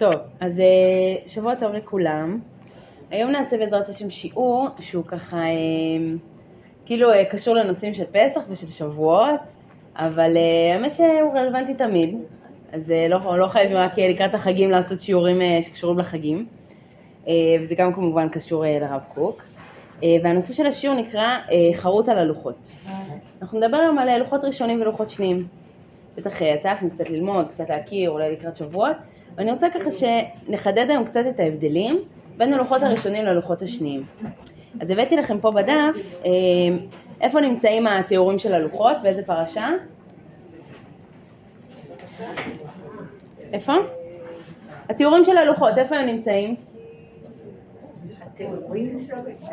טוב, אז אה, שבוע טוב לכולם. היום נעשה בעזרת השם שיעור שהוא ככה אה, כאילו אה, קשור לנושאים של פסח ושל שבועות, אבל האמת שהוא רלוונטי תמיד, אז לא, לא חייבים רק לקראת החגים לעשות שיעורים שקשורים לחגים, וזה גם כמובן קשור לרב קוק. והנושא של השיעור נקרא חרוט על הלוחות. אנחנו נדבר היום על לוחות ראשונים ולוחות שניים. בטח יצא לכם קצת ללמוד, קצת להכיר, אולי לקראת שבועות, ואני רוצה ככה שנחדד היום קצת את ההבדלים בין הלוחות הראשונים ללוחות השניים. אז הבאתי לכם פה בדף אה, איפה נמצאים התיאורים של הלוחות, באיזה פרשה? איפה? התיאורים של הלוחות, איפה הם נמצאים?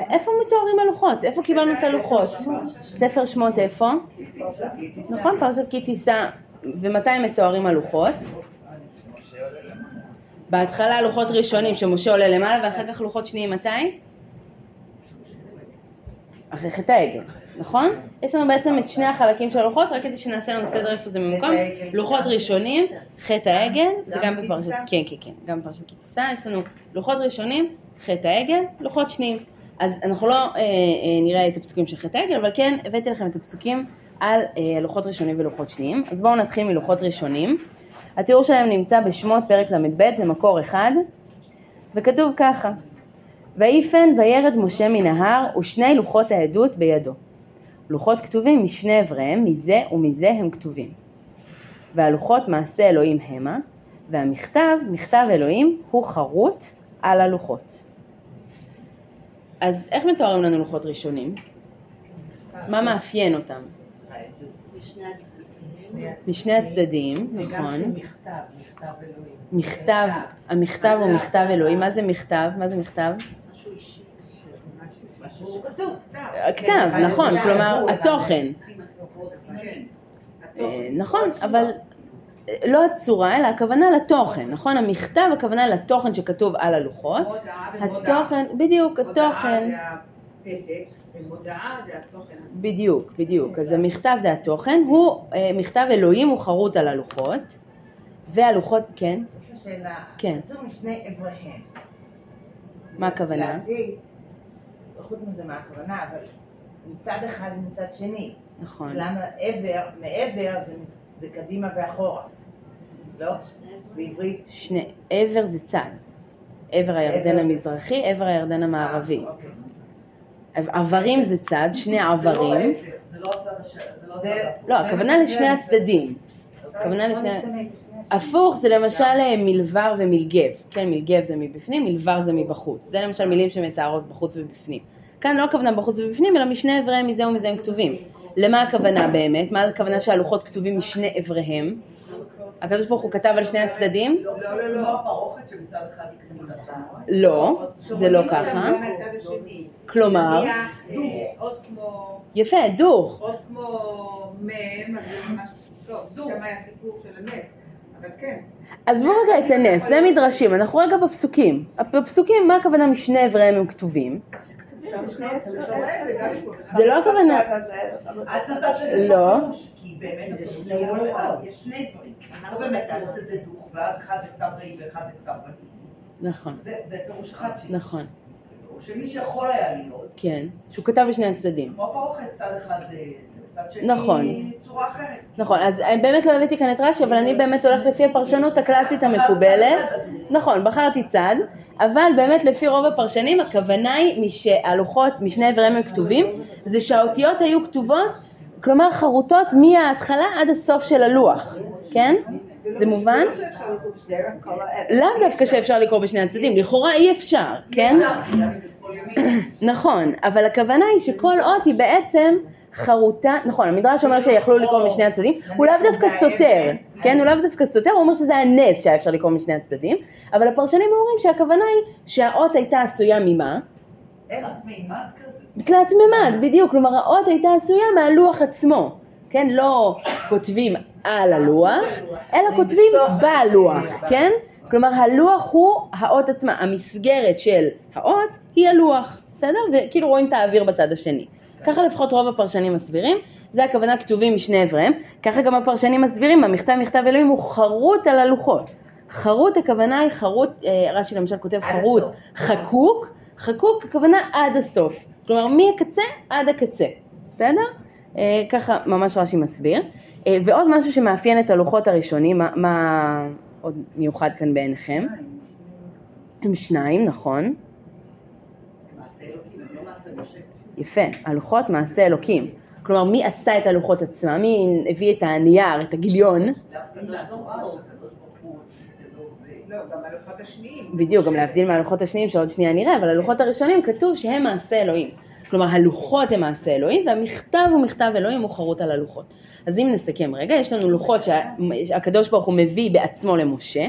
איפה מתוארים הלוחות? איפה קיבלנו את הלוחות? ספר שמות איפה? נכון, פרשת כי תישא. ומתי מתוארים הלוחות? בהתחלה לוחות ראשונים שמשה עולה למעלה ואחר כך לוחות שניים מתי? אחרי חטא העגל, נכון? יש לנו בעצם את שני החלקים של הלוחות, רק כדי שנעשה לנו סדר איפה זה ממוקם. לוחות ראשונים, חטא העגל, זה גם בפרשת, כן, כן, כן, גם בפרשת כתיסה, יש לנו לוחות ראשונים, חטא העגל, לוחות שניים. אז אנחנו לא אה, אה, נראה את הפסוקים של חטא העגל, אבל כן הבאתי לכם את הפסוקים על אה, לוחות ראשונים ולוחות שניים. אז בואו נתחיל מלוחות ראשונים. התיאור שלהם נמצא בשמות פרק ל"ב, זה מקור אחד, וכתוב ככה: ויפן וירד משה מן ההר ושני לוחות העדות בידו. לוחות כתובים משני אבריהם, מזה ומזה הם כתובים. והלוחות מעשה אלוהים המה, והמכתב, מכתב אלוהים, הוא חרוט על הלוחות. אז איך מתוארים לנו לוחות ראשונים? מה מאפיין אותם? משני הצדדים, נכון. מכתב, המכתב הוא מכתב אלוהים, מה זה מכתב? מה זה מכתב? כתב, נכון, כלומר התוכן. אה, נכון, אבל אה, לא הצורה, אלא הכוונה לתוכן, נכון? המכתב, הכוונה לתוכן שכתוב על הלוחות. התוכן, בדיוק, התוכן. זה התוכן עצמו. בדיוק, בדיוק. אז המכתב זה התוכן, הוא, אה, מכתב אלוהים הוא חרוט על הלוחות, והלוחות, כן? יש לי שאלה. כן. כתוב משני אבריהם. מה הכוונה? לדעתי, חוץ מזה מה הכוונה, אבל מצד אחד ומצד שני. נכון. אז למה עבר, מעבר זה, זה קדימה ואחורה, לא? בעברית? שני, עבר זה צד. עבר הירדן המזרחי, עבר הירדן המערבי. אה, אוקיי. עברים זה צד, שני עברים. לא, הכוונה לשני הצדדים. הכוונה לשני... הפוך זה למשל אה, מלבר ומלגב. כן, מלגב זה מבפנים, מלבר זה מבחוץ. זה למשל מילים שמתארות בחוץ ובפנים. כאן לא הכוונה בחוץ ובפנים, אלא משני אבריהם מזה ומזה הם כתובים. למה הכוונה באמת? מה הכוונה שהלוחות כתובים משני אבריהם? הקדוש ברוך הוא כתב על שני הצדדים? לא, לא, לא. לא, זה לא ככה. כלומר? יפה, דוך. עוד כמו מ', דוך. שם היה סיפור של הנס, אבל כן. עזבו רגע את הנס, זה מדרשים, אנחנו רגע בפסוקים. בפסוקים, מה הכוונה משני אבריהם הם כתובים? זה לא הכוונה... את נתת לזה לא. כי באמת יש שני דברים. אנחנו באמת לראות איזה דוך, ואז אחד זה כתב ראי ואחד זה כתב ראי. נכון. זה פירוש אחד שלי. נכון. שמי שיכול היה להיות. כן, שהוא כתב בשני הצדדים. כמו פרוכת, צד אחד זה, צד שני נכון. צורה אחרת. נכון, אז באמת לא הבאתי כאן את רש"י, אבל אני באמת הולכת לפי הפרשנות הקלאסית המקובלת. נכון, בחרתי צד, אבל באמת לפי רוב הפרשנים הכוונה היא שהלוחות משני אבריהם הם כתובים, זה שהאותיות היו כתובות, כלומר חרוטות מההתחלה עד הסוף של הלוח, כן? זה מובן? לאו דווקא שאפשר לקרוא בשני הצדדים, לכאורה אי אפשר, כן? נכון, אבל הכוונה היא שכל אות היא בעצם חרוטה, נכון, המדרש אומר שיכלו לקרוא משני הצדדים, הוא לאו דווקא סותר, כן? הוא לאו דווקא סותר, הוא אומר שזה היה נס שהיה אפשר לקרוא משני הצדדים, אבל הפרשנים אומרים שהכוונה היא שהאות הייתה עשויה ממה? תלת מימד, בדיוק, כלומר האות הייתה עשויה מהלוח עצמו, כן? לא כותבים על הלוח, אלא כותבים בלוח, כן? כלומר הלוח הוא האות עצמה, המסגרת של האות היא הלוח, בסדר? וכאילו רואים את האוויר בצד השני. ככה לפחות רוב הפרשנים מסבירים, זה הכוונה כתובים משני אבריהם, ככה גם הפרשנים מסבירים, המכתב מכתב אלוהים הוא חרוט על הלוחות. חרוט הכוונה היא חרוט, אה, רש"י למשל כותב חרוט הסוף. חקוק, חקוק הכוונה עד הסוף, כלומר מהקצה עד הקצה, בסדר? אה, ככה ממש רש"י מסביר. אה, ועוד משהו שמאפיין את הלוחות הראשונים, מה, מה עוד מיוחד כאן בעיניכם? הם שניים, נכון? מעשה אלוקים, הם לא מעשה משה. יפה, הלוחות מעשה אלוקים. כלומר, מי עשה את הלוחות עצמם? מי הביא את הנייר, את הגיליון? לא, השניים. בדיוק, גם להבדיל מהלוחות השניים שעוד שנייה נראה, אבל הלוחות הראשונים כתוב שהם מעשה אלוהים. כלומר, הלוחות הם מעשה אלוהים, והמכתב הוא מכתב אלוהים, הוא חרוט על הלוחות. אז אם נסכם רגע, יש לנו לוחות שהקדוש ברוך הוא מביא בעצמו למשה.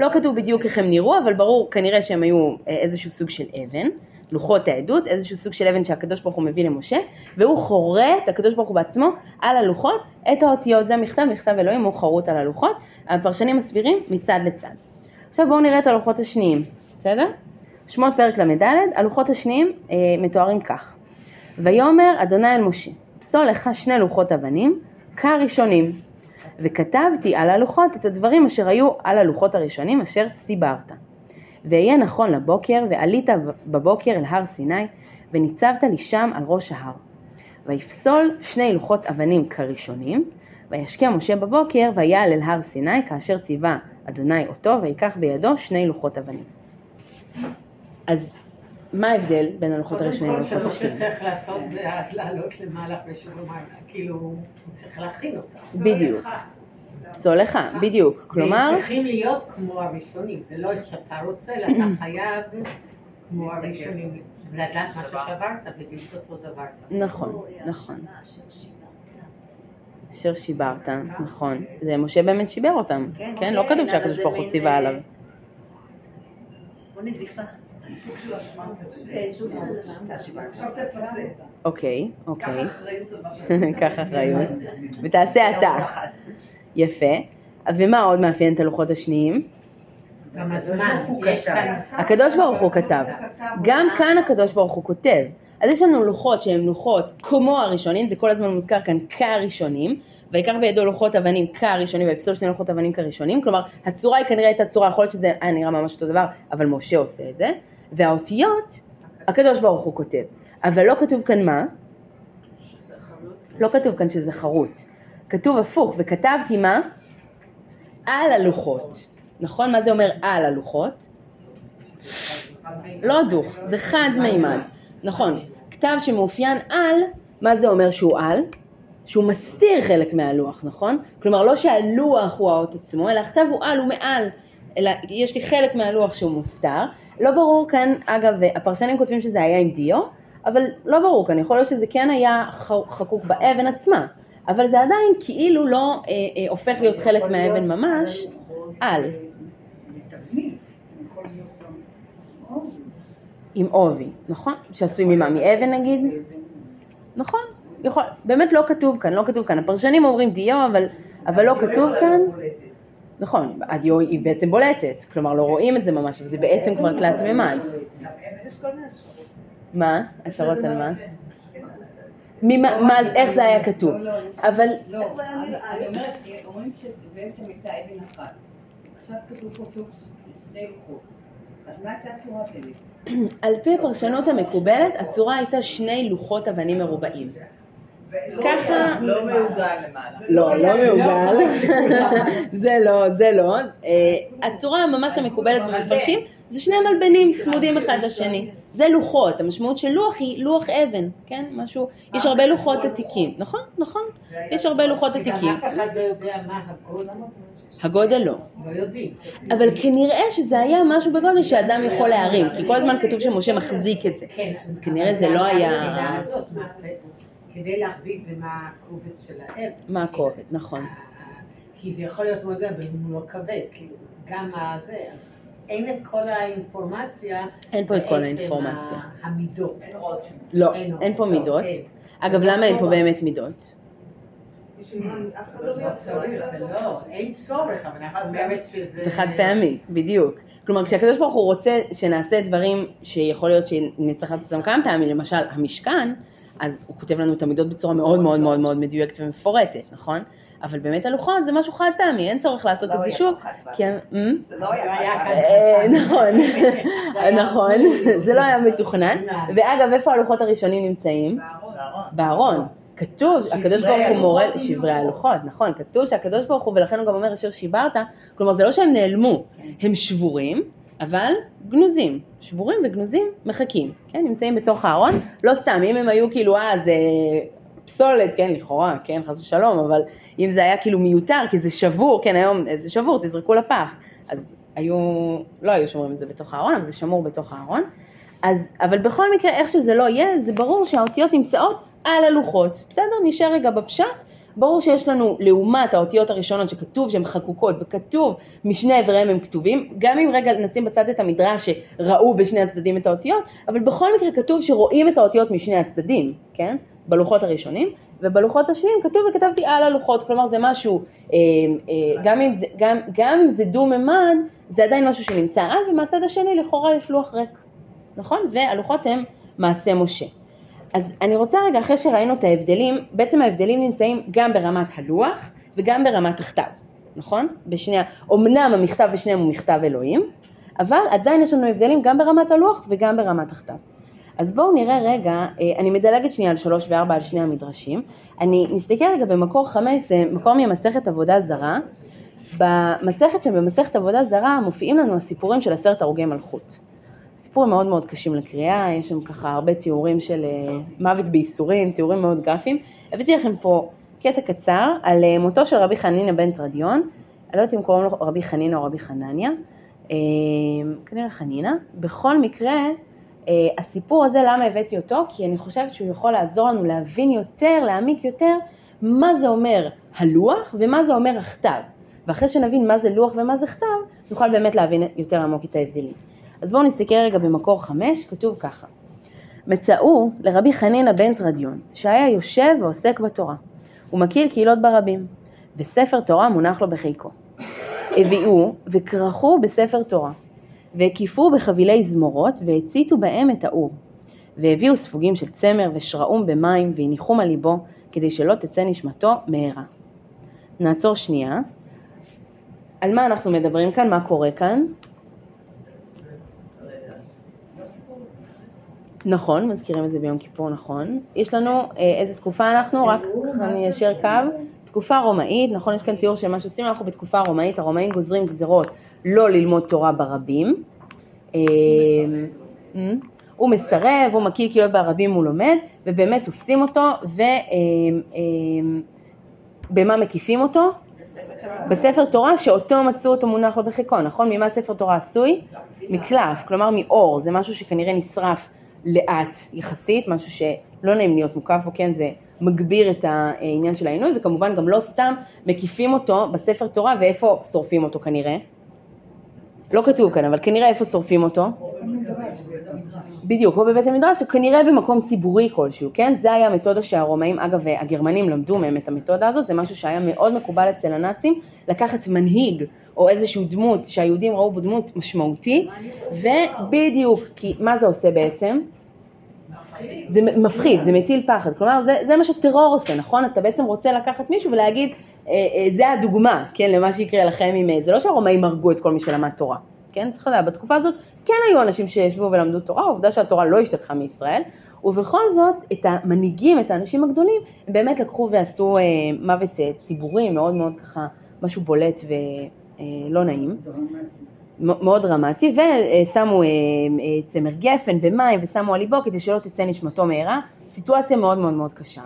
לא כתוב בדיוק איך הם נראו, אבל ברור כנראה שהם היו אה, איזשהו סוג של אבן. לוחות העדות, איזשהו סוג של אבן שהקדוש ברוך הוא מביא למשה, והוא חורט, הקדוש ברוך הוא בעצמו, על הלוחות, את האותיות, זה מכתב, מכתב אלוהים, הוא חרוט על הלוחות. הפרשנים מסבירים מצד לצד. עכשיו בואו נראה את הלוחות השניים, בסדר? שמות פרק ל"ד, הלוחות השניים אה, מתוארים כך: ויאמר אדוני אל משה, פסול לך שני לוחות אבנים, כראשונים, וכתבתי על הלוחות את הדברים אשר היו על הלוחות הראשונים אשר סיברת. ואהיה נכון לבוקר, ועלית בבוקר אל הר סיני, וניצבת לי שם על ראש ההר. ויפסול שני לוחות אבנים כראשונים, וישקיע משה בבוקר, ויעל אל הר סיני, כאשר ציווה אדוני אותו, ויקח בידו שני לוחות אבנים. אז מה ההבדל בין הלוחות הראשונים קודם כל, ללוחות שמשה השניים? צריך לעשות לעלות למעלה ושלום, כאילו, הוא צריך להכין אותה. בדיוק. פסול לך, בדיוק. כלומר, והם צריכים להיות כמו הראשונים, זה לא איך שאתה רוצה, אלא אתה חייב כמו הראשונים, לדעת מה ששברת, בדיוק אותו דבר. נכון, נכון. אשר שיברת, נכון. זה משה באמת שיבר אותם, כן? לא כתוב שהקדוש ברוך הוא ציווה עליו. כן. אוקיי, אוקיי. קח אחריות. ותעשה אתה. יפה. ומה עוד מאפיין את הלוחות השניים? גם הזמן. הקדוש ברוך הוא כתב. גם כאן הקדוש ברוך הוא כותב. אז יש לנו לוחות שהם לוחות כמו הראשונים, זה כל הזמן מוזכר כאן כראשונים, ויקח בידו לוחות אבנים כראשונים, ויפסול שני לוחות אבנים כראשונים, כלומר הצורה היא כנראה הייתה צורה, יכול להיות שזה היה נראה ממש אותו דבר, אבל משה עושה את זה, והאותיות, הקדוש ברוך הוא כותב. אבל לא כתוב כאן מה? לא כתוב כאן שזה חרוט. כתוב הפוך, וכתבתי מה? על הלוחות. נכון? מה זה אומר על הלוחות? לא דוך, זה חד מימד. נכון, כתב שמאופיין על, מה זה אומר שהוא על? שהוא מסתיר חלק מהלוח, נכון? כלומר לא שהלוח הוא האות עצמו, אלא הכתב הוא על, הוא מעל. אלא יש לי חלק מהלוח שהוא מוסתר. לא ברור כאן, אגב, הפרשנים כותבים שזה היה עם דיו, אבל לא ברור כאן, יכול להיות שזה כן היה חקוק באבן עצמה. אבל זה עדיין כאילו לא אה, אה, הופך להיות חלק מהאבן ממש על. עם עובי, נכון? שעשוי ממה? מאבן נגיד? נכון, יכול, באמת לא כתוב כאן, לא כתוב כאן. הפרשנים אומרים דיו, אבל, אבל לא כתוב כאן. נכון, הדיו היא בעצם בולטת, כלומר לא רואים את זה ממש, וזה בעצם כבר תלת מימד. מה? השערות על מה? ממה, מה, איך זה היה כתוב? אבל לא, אני אומרת, אומרים שבאמת הייתה אבן אחת. עכשיו כתוב פה סוג שני לוחות. אז מה הייתה הצורה באמת? על פי הפרשנות המקובלת, הצורה הייתה שני לוחות אבנים מרובעים. ככה, לא מעוגל למעלה. לא, לא מעוגל, זה לא, זה לא. אה, הצורה ממש המקובלת במפרשים זה שני מלבנים צמודים אחד לשני. זה לוחות, המשמעות של לוח היא לוח אבן, כן? משהו, יש הרבה לוחות עתיקים, נכון, נכון, יש הרבה לוחות גם עתיקים. אף אחד לא יודע מה הגודל, הגודל לא. לא יודעים. אבל כנראה שזה היה משהו בגודל שאדם יכול להרים, כי כל הזמן כתוב שמשה מחזיק את זה. כן, אז כנראה זה לא היה... כדי להחזיק זה מה הקובץ של האב. מה הכובד, נכון. כי זה יכול להיות מאוד גדול, אם הוא לא כבד, כאילו, גם הזה, אין את כל האינפורמציה. אין פה את כל בעצם האינפורמציה. ה- המידות. אין הוראות שם. לא, אין עוד. פה מידות. אוקיי. אגב, למה אין פה באמת מידות? לא צריך, זה לא, אין צורך, אבל אנחנו אומרת שזה... זה חד פעמי, בדיוק. כלומר, כשהקדוש ברוך הוא רוצה שנעשה דברים שיכול להיות שנצטרך לעשות אותם כמה פעמים, למשל המשכן, אז הוא כותב לנו את המידות בצורה מאוד מאוד מאוד מאוד מדויקת ומפורטת, נכון? אבל באמת הלוחות זה משהו חד פעמי, אין צורך לעשות את זה שוב. אמ? זה לא היה חד אה, נכון, נכון, זה לא היה מתוכנן. ואגב, איפה הלוחות הראשונים נמצאים? בארון. כתוב, הקדוש ברוך הוא מורה, שברי הלוחות, נכון, כתוב שהקדוש ברוך הוא, ולכן הוא גם אומר אשר שיברת, כלומר זה לא שהם נעלמו, הם שבורים, אבל גנוזים, שבורים וגנוזים מחכים, כן, נמצאים בתוך הארון, לא סתם, אם הם היו כאילו, אה, זה פסולת, כן, לכאורה, כן, חס ושלום, אבל אם זה היה כאילו מיותר, כי זה שבור, כן, היום זה שבור, תזרקו לפח, אז היו, לא היו שומרים את זה בתוך הארון, אבל זה שמור בתוך הארון. אז, אבל בכל מקרה, איך שזה לא יהיה, זה ברור שהאותיות נמצאות על הלוחות. בסדר? נשאר רגע בפשט. ברור שיש לנו, לעומת האותיות הראשונות שכתוב שהן חקוקות וכתוב משני אבריהם הם כתובים, גם אם רגע נשים בצד את המדרש שראו בשני הצדדים את האותיות, אבל בכל מקרה כתוב שרואים את האותיות משני הצדדים, כן? בלוחות הראשונים, ובלוחות השניים כתוב וכתבתי על הלוחות, כלומר זה משהו, אה, אה, גם אם זה, גם, גם אם זה דו-ממד, זה עדיין משהו שנמצא על, ומהצד השני לכאורה יש לוח ריק, נכון? והלוחות הם מעשה משה. אז אני רוצה רגע, אחרי שראינו את ההבדלים, בעצם ההבדלים נמצאים גם ברמת הלוח וגם ברמת הכתב, נכון? בשני, אמנם המכתב בשניהם הוא מכתב אלוהים, אבל עדיין יש לנו הבדלים גם ברמת הלוח וגם ברמת הכתב. אז בואו נראה רגע, אה, אני מדלגת שנייה על שלוש וארבע על שני המדרשים, אני נסתכל רגע במקור חמש, זה מקור ממסכת עבודה זרה, במסכת שבמסכת עבודה זרה מופיעים לנו הסיפורים של עשרת הרוגי מלכות. סיפורים מאוד מאוד קשים לקריאה, יש שם ככה הרבה תיאורים של אה, מוות בייסורים, תיאורים מאוד גרפיים. הבאתי לכם פה קטע קצר על אה, מותו של רבי חנינא בן טרדיון, אני לא יודעת אם קוראים לו רבי חנינא או רבי חנניה, אה, כנראה חנינא. בכל מקרה, הסיפור הזה, למה הבאתי אותו? כי אני חושבת שהוא יכול לעזור לנו להבין יותר, להעמיק יותר, מה זה אומר הלוח ומה זה אומר הכתב. ואחרי שנבין מה זה לוח ומה זה כתב, נוכל באמת להבין יותר עמוק את ההבדלים. אז בואו נסתכל רגע במקור חמש, כתוב ככה: מצאו לרבי חנינא בן טרדיון, שהיה יושב ועוסק בתורה, ומכיר קהילות ברבים, וספר תורה מונח לו בחיקו. הביאו וכרכו בספר תורה, והקיפו בחבילי זמורות, והציתו בהם את האור. והביאו ספוגים של צמר ושרעום במים, והניחום על ליבו, כדי שלא תצא נשמתו מהרה. נעצור שנייה. על מה אנחנו מדברים כאן? מה קורה כאן? נכון, מזכירים את זה ביום כיפור, נכון. יש לנו, אה, איזה תקופה אנחנו? רק אני אשאר קו. תקופה רומאית, נכון, יש כאן תיאור של מה שעושים, אנחנו בתקופה רומאית, הרומאים גוזרים גזרות לא ללמוד תורה ברבים. אה, הוא מסרב, הוא מכיר קהילות ברבים הוא לומד, ובאמת תופסים אותו, ובמה אה, מקיפים אותו? בספר תורה שאותו מצאו אותו מונח לו בחיקו, נכון? ממה ספר תורה עשוי? מקלף, כלומר מאור, זה משהו שכנראה נשרף לאט יחסית, משהו שלא נעים להיות מוקף בו, כן, זה מגביר את העניין של העינוי, וכמובן גם לא סתם מקיפים אותו בספר תורה, ואיפה שורפים אותו כנראה? לא כתוב כאן, אבל כנראה איפה שורפים אותו? בדיוק, או בבית המדרש, כנראה במקום ציבורי כלשהו, כן? זה היה המתודה שהרומאים, אגב, הגרמנים למדו מהם את המתודה הזאת, זה משהו שהיה מאוד מקובל אצל הנאצים, לקחת מנהיג או איזושהי דמות שהיהודים ראו בו דמות משמעותית, ובדיוק, כי מה זה עושה בעצם? זה מפחיד, זה מטיל פחד, כלומר זה, זה מה שטרור עושה, נכון? אתה בעצם רוצה לקחת מישהו ולהגיד, זה הדוגמה, כן, למה שיקרה לכם עם, אה, זה לא שהרומאים הרגו את כל מי שלמד תורה, כן, צריך לדעת, בתקופה הזאת כן היו אנשים שישבו ולמדו תורה, העובדה שהתורה לא השתכחה מישראל, ובכל זאת, את המנהיגים, את האנשים הגדולים, הם באמת לקחו ועשו אה, מוות אה, ציבורי מאוד מאוד ככה, משהו בולט ולא אה, נעים. מאוד דרמטי, ושמו אה, אה, צמר גפן ומים ושמו על ליבו כדי שלא תצא נשמתו מהרה, סיטואציה מאוד מאוד מאוד קשה.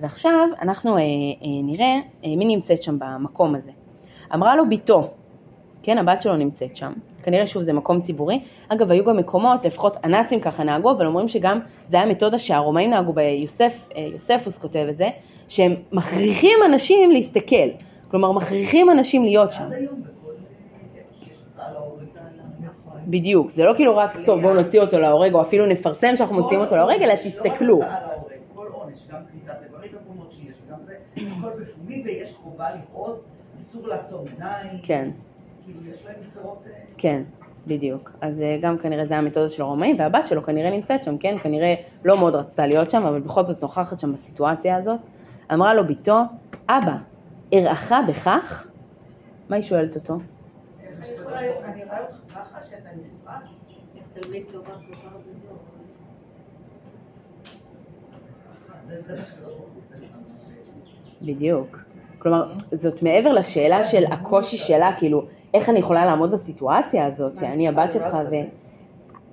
ועכשיו אנחנו אה, נראה מי נמצאת שם במקום הזה. אמרה לו ביתו, כן, הבת שלו נמצאת שם, כנראה שוב זה מקום ציבורי. אגב, היו גם מקומות, לפחות הנאצים ככה נהגו, אבל אומרים שגם זה היה מתודה שהרומאים נהגו בה, יוסף, יוספוס כותב את זה, שהם מכריחים אנשים להסתכל, כלומר מכריחים אנשים להיות שם. בדיוק, זה לא כאילו רק, טוב בואו נוציא אותו להורג, או אפילו נפרסם שאנחנו מוציאים אותו להורג, אלא תסתכלו. עונש, גם כריתת איברים במקומות שיש, וגם זה, הכל בפומבי ויש חובה לראות, אסור לעצום עיניים. כן. כאילו יש להם גזרות... אה, כן. בדיוק. אז אה, גם כנראה זה המתודה של הרומאים, והבת שלו כנראה נמצאת שם, כן? כנראה לא מאוד רצתה להיות שם, אבל בכל זאת נוכחת שם בסיטואציה הזאת. אמרה לו בתו, אבא, אראך בכך? מה היא שואלת אותו? אני יכולה, אני רואה אותך ככה שאתה נשרף? איך תלמיד תורה כל כך גדול. זה זה מה שקדוש ברוך הוא עושה לך. בדיוק. כלומר, זאת מעבר לשאלה של הקושי שלה, כאילו, איך אני יכולה לעמוד בסיטואציה הזאת, שאני הבת שלך ו...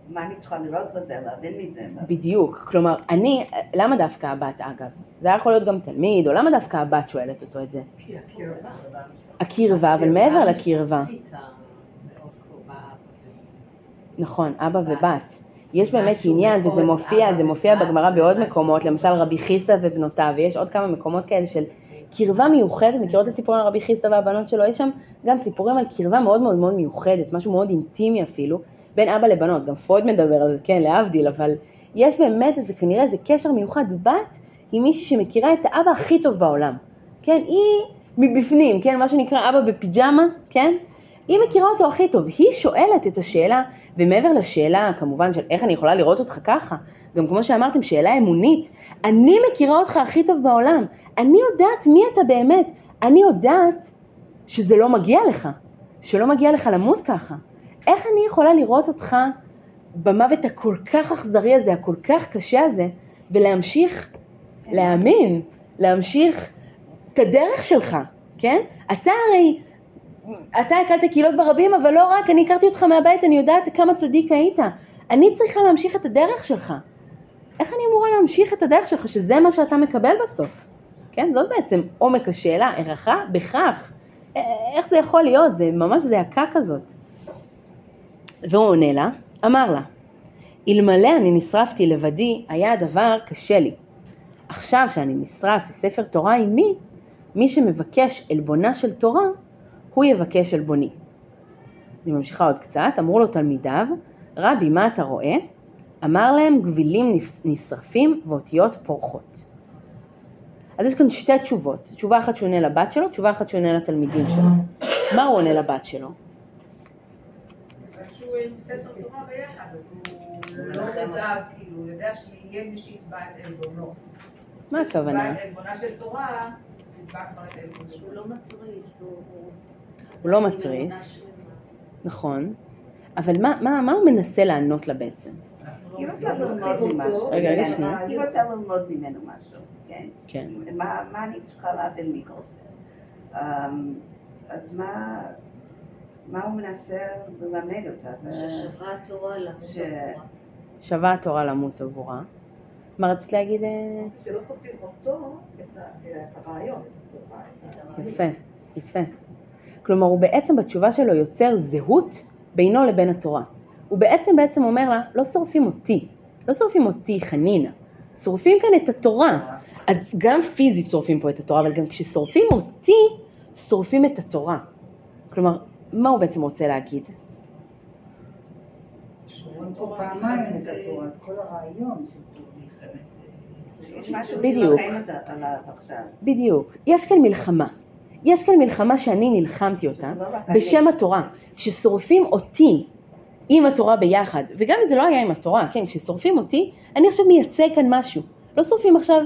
מה אני צריכה לראות בזה, להבין מזה? בדיוק. כלומר, אני, למה דווקא הבת אגב? זה היה יכול להיות גם תלמיד, או למה דווקא הבת שואלת אותו את זה? כי הקרבה. הקרבה, אבל מעבר לקרבה. נכון, אבא ובת. יש באמת עניין, וזה מופיע, זה מופיע בגמרא בעוד מקומות, למשל רבי חיסדא ובנותיו, ויש עוד כמה מקומות כאלה של קרבה מיוחדת, מכירות את הסיפורים על רבי חיסדא והבנות שלו? יש שם גם סיפורים על קרבה מאוד מאוד מאוד מיוחדת, משהו מאוד אינטימי אפילו, בין אבא לבנות, גם פרויד מדבר על זה, כן, להבדיל, אבל יש באמת איזה, כנראה איזה קשר מיוחד, בת היא מישהי שמכירה את האבא הכי טוב בעולם, כן, היא מבפנים, כן, מה שנקרא אבא בפיג'מה, כן, היא מכירה אותו הכי טוב, היא שואלת את השאלה, ומעבר לשאלה כמובן של איך אני יכולה לראות אותך ככה, גם כמו שאמרתם, שאלה אמונית, אני מכירה אותך הכי טוב בעולם, אני יודעת מי אתה באמת, אני יודעת שזה לא מגיע לך, שלא מגיע לך למות ככה. איך אני יכולה לראות אותך במוות הכל כך אכזרי הזה, הכל כך קשה הזה, ולהמשיך להאמין, להמשיך את הדרך שלך, כן? אתה הרי אתה הקלת קהילות ברבים, אבל לא רק, אני הכרתי אותך מהבית, אני יודעת כמה צדיק היית. אני צריכה להמשיך את הדרך שלך. איך אני אמורה להמשיך את הדרך שלך, שזה מה שאתה מקבל בסוף? כן, זאת בעצם עומק השאלה, ערכה בכך. איך זה יכול להיות? זה ממש זעקה כזאת. והוא עונה לה, אמר לה, אלמלא אני נשרפתי לבדי, היה הדבר קשה לי. עכשיו שאני נשרף בספר תורה עימי, מי שמבקש עלבונה של תורה, הוא יבקש עלבוני. אני ממשיכה עוד קצת, אמרו לו תלמידיו, רבי מה אתה רואה? אמר להם גבילים נשרפים ואותיות פורחות. אז יש כאן שתי תשובות, תשובה אחת שהוא עונה לבת שלו, תשובה אחת שהוא עונה לתלמידים שלו. מה הוא עונה לבת שלו? לא כאילו. מה הכוונה? הוא... לא מתריס. נכון, אבל מה, מה, מה הוא מנסה לענות לה בעצם? היא רוצה ללמוד ממשהו. רגע, רגע, שנייה. היא רוצה ללמוד ממנו משהו, כן? כן. מה מה אני צריכה להבין מכל זה? אמ, אז מה מה הוא מנסה ללמד אותה? זה- ששווה התורה למות עבורה. שווה התורה למות עבורה. מה רצית להגיד? אה? שלא סופרים אותו, את הרעיון, יפה, יפה. כלומר, הוא בעצם בתשובה שלו יוצר זהות בינו לבין התורה. הוא בעצם בעצם אומר לה, לא שורפים אותי, לא שורפים אותי חנינה, שורפים כאן את התורה. אז גם פיזית שורפים פה את התורה, אבל גם כששורפים אותי, שורפים את התורה. כלומר, מה הוא בעצם רוצה להגיד? בדיוק. בדיוק. יש כאן מלחמה. יש כאן מלחמה שאני נלחמתי אותה. בשם התורה. כששורפים אותי עם התורה ביחד, וגם אם זה לא היה עם התורה, כן, כששורפים אותי, אני עכשיו מייצג כאן משהו. לא שורפים עכשיו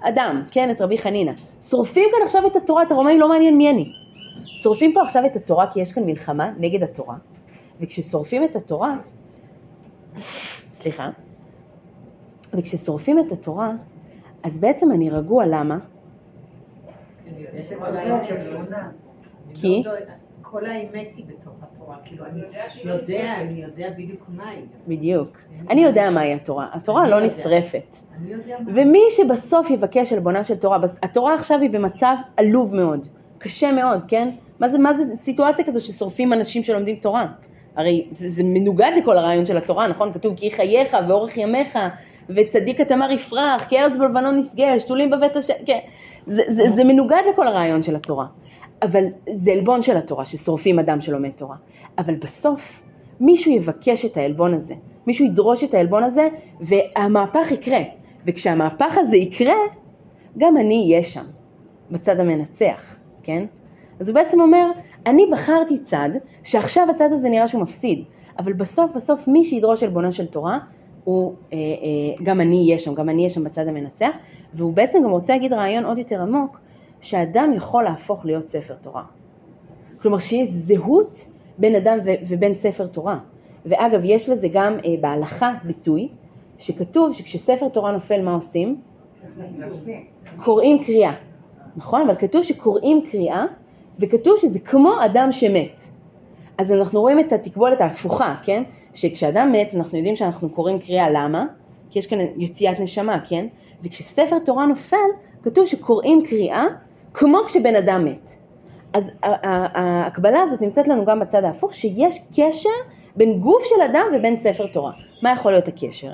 אדם, כן, את רבי חנינא. שורפים כאן עכשיו את התורה, את הרומאים לא מעניין מי אני. שורפים פה עכשיו את התורה כי יש כאן מלחמה נגד התורה, וכששורפים את התורה, סליחה, וכששורפים את התורה, אז בעצם אני רגוע, למה? כי? לא- כל האמת היא בתוך התורה, כאילו אני יודע לא. אני יודע בדיוק מה היא. בדיוק. אני יודע מהי התורה. התורה לא. נשרפת. אני יודע מה. ומי שבסוף יבקש עלבונה של תורה, בס- התורה עכשיו היא במצב עלוב מאוד, קשה מאוד, כן? מה זה, מה זה סיטואציה כזו ששורפים אנשים שלומדים תורה? הרי זה, זה מנוגד לכל הרעיון של התורה, נכון? כתוב כי חייך ואורך ימיך וצדיק התמר יפרח, כי ארץ בלבנון נשגה, שתולים בבית השם, כן. זה, זה, זה מנוגד לכל הרעיון של התורה. אבל זה עלבון של התורה, ששורפים אדם שלומד תורה. אבל בסוף מישהו יבקש את העלבון הזה, מישהו ידרוש את העלבון הזה, והמהפך יקרה. וכשהמהפך הזה יקרה, גם אני אהיה שם, בצד המנצח, כן? אז הוא בעצם אומר, אני בחרתי צד, שעכשיו הצד הזה נראה שהוא מפסיד, אבל בסוף בסוף מי שידרוש עלבונה של תורה, הוא, אה, אה, גם אני אהיה שם, גם אני אהיה שם בצד המנצח, והוא בעצם גם רוצה להגיד רעיון עוד יותר עמוק, שאדם יכול להפוך להיות ספר תורה. כלומר שיש זהות בין אדם ובין ספר תורה. ואגב, יש לזה גם אה, בהלכה ביטוי, שכתוב שכשספר תורה נופל מה עושים? קוראים קריאה, נכון? אבל כתוב שקוראים קריאה, וכתוב שזה כמו אדם שמת. אז אנחנו רואים את התקבולת ההפוכה, כן? שכשאדם מת אנחנו יודעים שאנחנו קוראים קריאה, למה? כי יש כאן יציאת נשמה, כן? וכשספר תורה נופל, כתוב שקוראים קריאה כמו כשבן אדם מת. אז ההקבלה הזאת נמצאת לנו גם בצד ההפוך, שיש קשר בין גוף של אדם ובין ספר תורה. מה יכול להיות הקשר?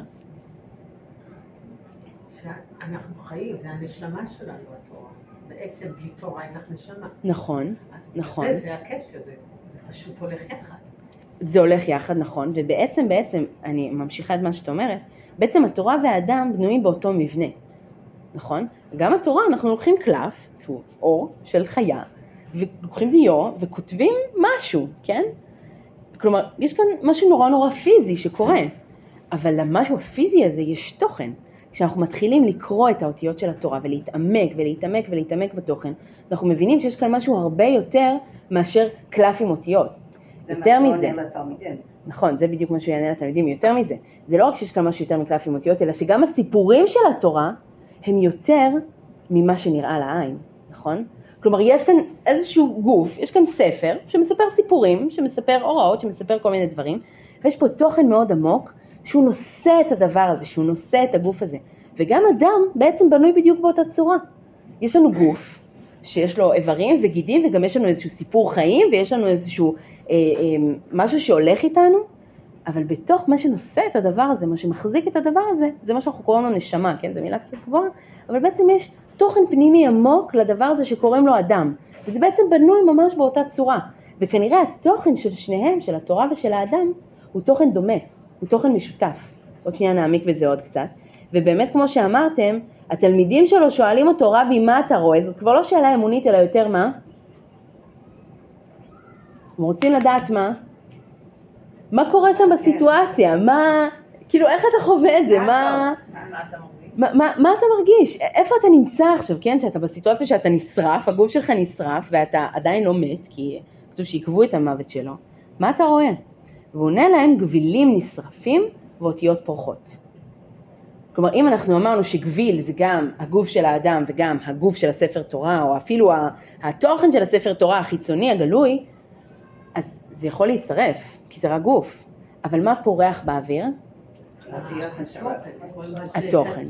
שאנחנו חיים, זה הנשמה שלנו התורה. בעצם בלי תורה אין לך נשמה. נכון, נכון. זה, זה הקשר, זה, זה פשוט הולך יחד. זה הולך יחד, נכון, ובעצם, בעצם, אני ממשיכה את מה שאת אומרת, בעצם התורה והאדם בנויים באותו מבנה, נכון? גם התורה, אנחנו לוקחים קלף, שהוא אור של חיה, ולוקחים דיו וכותבים משהו, כן? כלומר, יש כאן משהו נורא נורא פיזי שקורה, אבל למשהו הפיזי הזה יש תוכן. כשאנחנו מתחילים לקרוא את האותיות של התורה ולהתעמק ולהתעמק ולהתעמק בתוכן, אנחנו מבינים שיש כאן משהו הרבה יותר מאשר קלף עם אותיות. זה יותר מה מזה. שעונה לתלמידים. נכון, זה בדיוק מה שהוא יענה לתלמידים, יותר מזה. זה לא רק שיש כאן משהו יותר מקלף עם אותיות, אלא שגם הסיפורים של התורה הם יותר ממה שנראה לעין, נכון? כלומר, יש כאן איזשהו גוף, יש כאן ספר שמספר סיפורים, שמספר הוראות, שמספר כל מיני דברים, ויש פה תוכן מאוד עמוק, שהוא נושא את הדבר הזה, שהוא נושא את הגוף הזה. וגם אדם בעצם בנוי בדיוק באותה צורה. יש לנו גוף שיש לו איברים וגידים וגם יש לנו איזשהו סיפור חיים ויש לנו איזשהו משהו שהולך איתנו, אבל בתוך מה שנושא את הדבר הזה, מה שמחזיק את הדבר הזה, זה מה שאנחנו קוראים לו נשמה, כן? זו מילה קצת גבוהה, אבל בעצם יש תוכן פנימי עמוק לדבר הזה שקוראים לו אדם, וזה בעצם בנוי ממש באותה צורה, וכנראה התוכן של שניהם, של התורה ושל האדם, הוא תוכן דומה, הוא תוכן משותף. עוד שנייה נעמיק בזה עוד קצת, ובאמת כמו שאמרתם, התלמידים שלו שואלים אותו רבי מה אתה רואה? זאת כבר לא שאלה אמונית אלא יותר מה? הם רוצים לדעת מה? מה קורה שם בסיטואציה? מה, כאילו איך אתה חווה את זה? מה, מה אתה מרגיש? מה, מה, מה אתה מרגיש? איפה אתה נמצא עכשיו, כן? שאתה בסיטואציה שאתה נשרף, הגוף שלך נשרף ואתה עדיין לא מת, כי כתוב שעיכבו את המוות שלו, מה אתה רואה? והוא עונה להם גבילים נשרפים ואותיות פורחות. כלומר, אם אנחנו אמרנו שגביל זה גם הגוף של האדם וגם הגוף של הספר תורה, או אפילו התוכן של הספר תורה החיצוני הגלוי, זה יכול להישרף, כי זה רק גוף. אבל מה פורח באוויר? התוכן.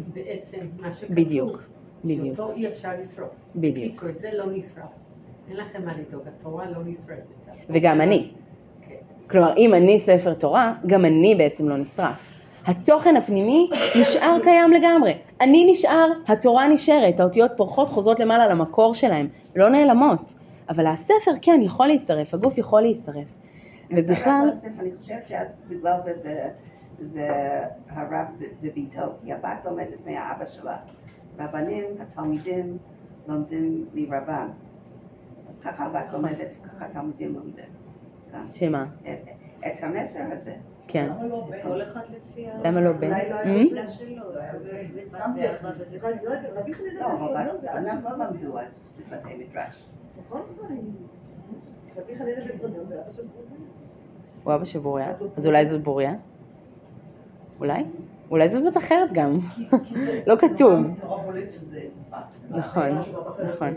בדיוק, בדיוק, שאותו אי אפשר לשרוף. בדיוק. בקיצור, את זה לא נשרף. אין לכם מה לדאוג, התורה לא נשרפת. וגם אני. כן. כלומר, אם אני ספר תורה, גם אני בעצם לא נשרף. התוכן הפנימי נשאר קיים לגמרי. אני נשאר, התורה נשארת, האותיות פורחות חוזרות למעלה למקור שלהם, לא נעלמות. אבל הספר כן יכול להישרף, הגוף יכול להישרף. ובכלל, אני חושבת שאז בגלל זה זה, זה הרב וביתו, כי הבת לומדת מהאבא שלה, והבנים, התלמידים, לומדים מרבם. אז ככה הבת לומדת, ככה התלמידים לומדים. שמה? את- המסר הזה. כן. כל אחד לפי ה... למה לא בין? אולי לא Hmm? היה המילה שלו, זה- סתם רבי לא לא, בן אנחנו לא למדו אז בבתי מדרש. נכון? הוא אבא של בוריה, אז אולי זאת בוריה? אולי? אולי זאת בת אחרת גם. לא כתוב. נכון, נכון,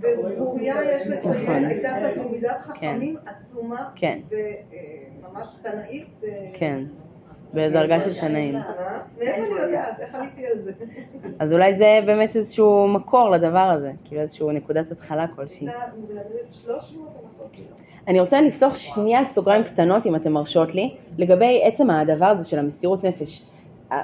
ובוריה יש נכון. לציין, הייתה תלמידת חכמים עצומה כן. וממש תנאית. אה, כן. בדרגה של תנאים. מה? מאיפה אני יודעת? איך עליתי על זה? אז אולי זה באמת איזשהו מקור לדבר הזה, כאילו איזשהו נקודת התחלה כלשהי. הייתה מלמדת 300 הנחות ביום. אני רוצה לפתוח שנייה סוגריים קטנות, אם אתם מרשות לי, לגבי עצם הדבר הזה של המסירות נפש.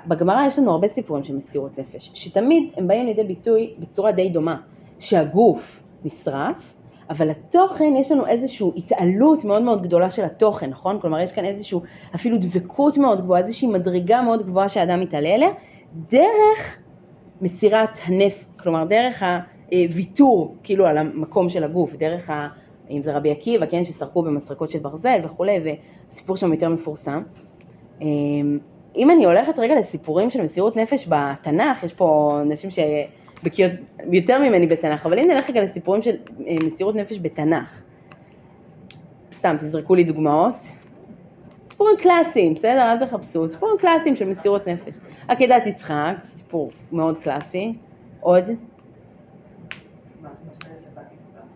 בגמרא יש לנו הרבה סיפורים של מסירות נפש, שתמיד הם באים לידי ביטוי בצורה די דומה, שהגוף נשרף, אבל התוכן, יש לנו איזושהי התעלות מאוד מאוד גדולה של התוכן, נכון? כלומר, יש כאן איזושהי אפילו דבקות מאוד גבוהה, איזושהי מדרגה מאוד גבוהה שהאדם מתעלה אליה, דרך מסירת הנפש, כלומר, דרך הוויתור, כאילו, על המקום של הגוף, דרך ה... אם זה רבי עקיבא, כן, שסרקו במסרקות של ברזל וכולי, וסיפור שם יותר מפורסם. אמ, אם אני הולכת רגע לסיפורים של מסירות נפש בתנ"ך, יש פה נשים שבקיאות יותר ממני בתנ"ך, אבל אם נלך רגע לסיפורים של אה, מסירות נפש בתנ"ך, סתם תזרקו לי דוגמאות. סיפורים קלאסיים, בסדר? אל תחפשו, סיפורים קלאסיים של מסירות נפש. עקדת יצחק, סיפור מאוד קלאסי. עוד? מה, את משתלת לבת יפתח?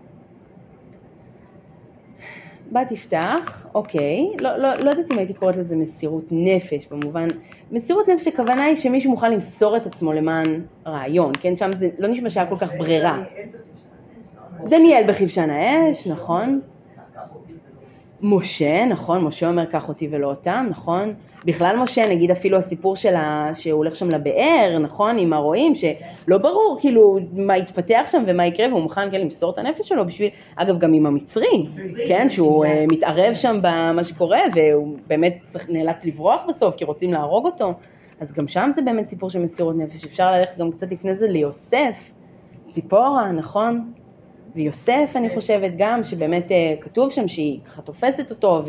בת יפתח, אוקיי, לא, לא, לא יודעת אם הייתי קוראת לזה מסירות נפש במובן, מסירות נפש הכוונה היא שמישהו מוכן למסור את עצמו למען רעיון, כן, שם זה לא נשמע שהיה כל כך ברירה. דניאל בכבשן האש, נכון. משה, נכון, משה אומר קח אותי ולא אותם, נכון. בכלל משה, נגיד אפילו הסיפור שלה, שהוא הולך שם לבאר, נכון, עם הרועים, שלא ברור כאילו מה יתפתח שם ומה יקרה, והוא מוכן כן למסור את הנפש שלו בשביל, אגב גם עם המצרי, כן, שהוא אה, מתערב שם במה שקורה, והוא באמת צריך, נאלץ לברוח בסוף, כי רוצים להרוג אותו, אז גם שם זה באמת סיפור של מסירות נפש, אפשר ללכת גם קצת לפני זה ליוסף, ציפורה, נכון? ויוסף אני חושבת גם שבאמת אה, כתוב שם שהיא ככה תופסת אותו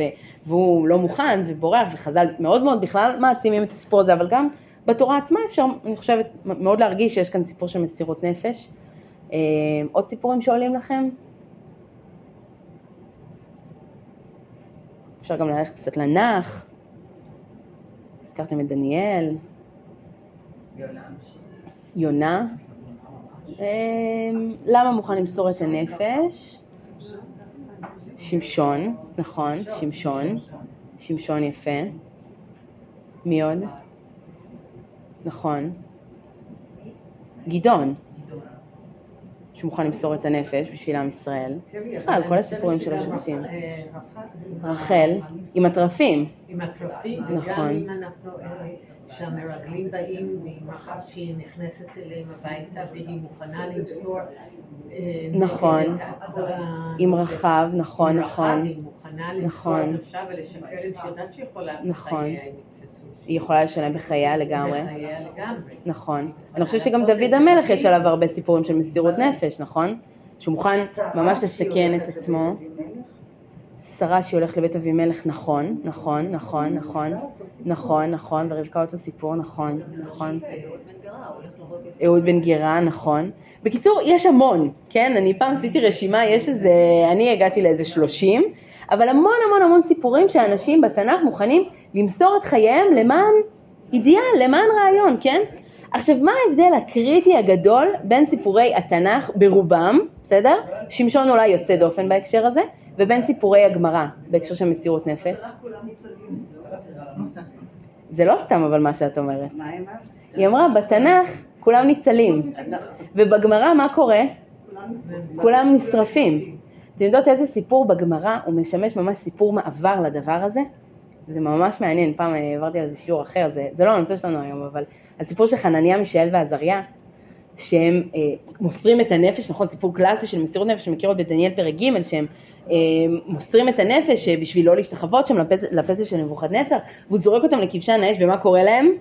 והוא לא מוכן ובורח וחז"ל מאוד מאוד בכלל מעצימים את הסיפור הזה אבל גם בתורה עצמה אפשר אני חושבת מאוד להרגיש שיש כאן סיפור של מסירות נפש. אה, עוד סיפורים שעולים לכם? אפשר גם ללכת קצת לנח, הזכרתם את דניאל, יונה, אמ, למה מוכן למסור את הנפש? שמשון, נכון, שמשון, שמשון יפה. מי עוד? נכון. גדעון, שמוכן למסור את הנפש בשביל עם ישראל. בכלל, כל הסיפורים של השופטים. אה, רחל, עם התרפים. עם התרפים, וגם נכון. אם אנחנו, אה, שהמרגלים באים ועם רחב שהיא נכנסת אליהם הביתה והיא מוכנה למסור אה, נכון. עם רחב, נכון, נכון. נכון. היא יכולה לשלם בחייה לגמרי. בחייה לגמרי. נכון. אני חושבת שגם דוד המלך יש עליו הרבה סיפורים של מסירות נפש, נכון? שהוא מוכן ממש לסכן את עצמו. שרה שהיא הולכת לבית אבימלך, נכון, נכון, נכון, נכון, נכון, נכון, ורבקה אותו סיפור, נכון, נכון. אהוד בן גירה, נכון. בקיצור, יש המון, כן? אני פעם עשיתי רשימה, יש איזה, אני הגעתי לאיזה 30, אבל המון המון המון סיפורים שאנשים בתנ"ך מוכנים למסור את חייהם למען אידיאל, למען רעיון, כן? עכשיו, מה ההבדל הקריטי הגדול בין סיפורי התנ"ך ברובם, בסדר? שמשון אולי יוצא דופן בהקשר הזה, ובין סיפורי הגמרא בהקשר של מסירות נפש? זה לא סתם אבל מה שאת אומרת. היא אמרה, בתנ"ך כולם ניצלים, ובגמרא מה קורה? כולם נשרפים. אתם יודעות איזה סיפור בגמרא הוא משמש ממש סיפור מעבר לדבר הזה? זה ממש מעניין, פעם העברתי על זה שיעור אחר, זה, זה לא הנושא שלנו היום, אבל הסיפור של חנניה, מישאל ועזריה, שהם אה, מוסרים את הנפש, נכון, סיפור קלאסי של מסירות נפש, שמכיר עוד בדניאל פרק ג', שהם אה, מוסרים את הנפש אה, בשביל לא להשתחוות שם לפסל, לפסל של נבוכדנצר, והוא זורק אותם לכבשן האש, ומה קורה להם?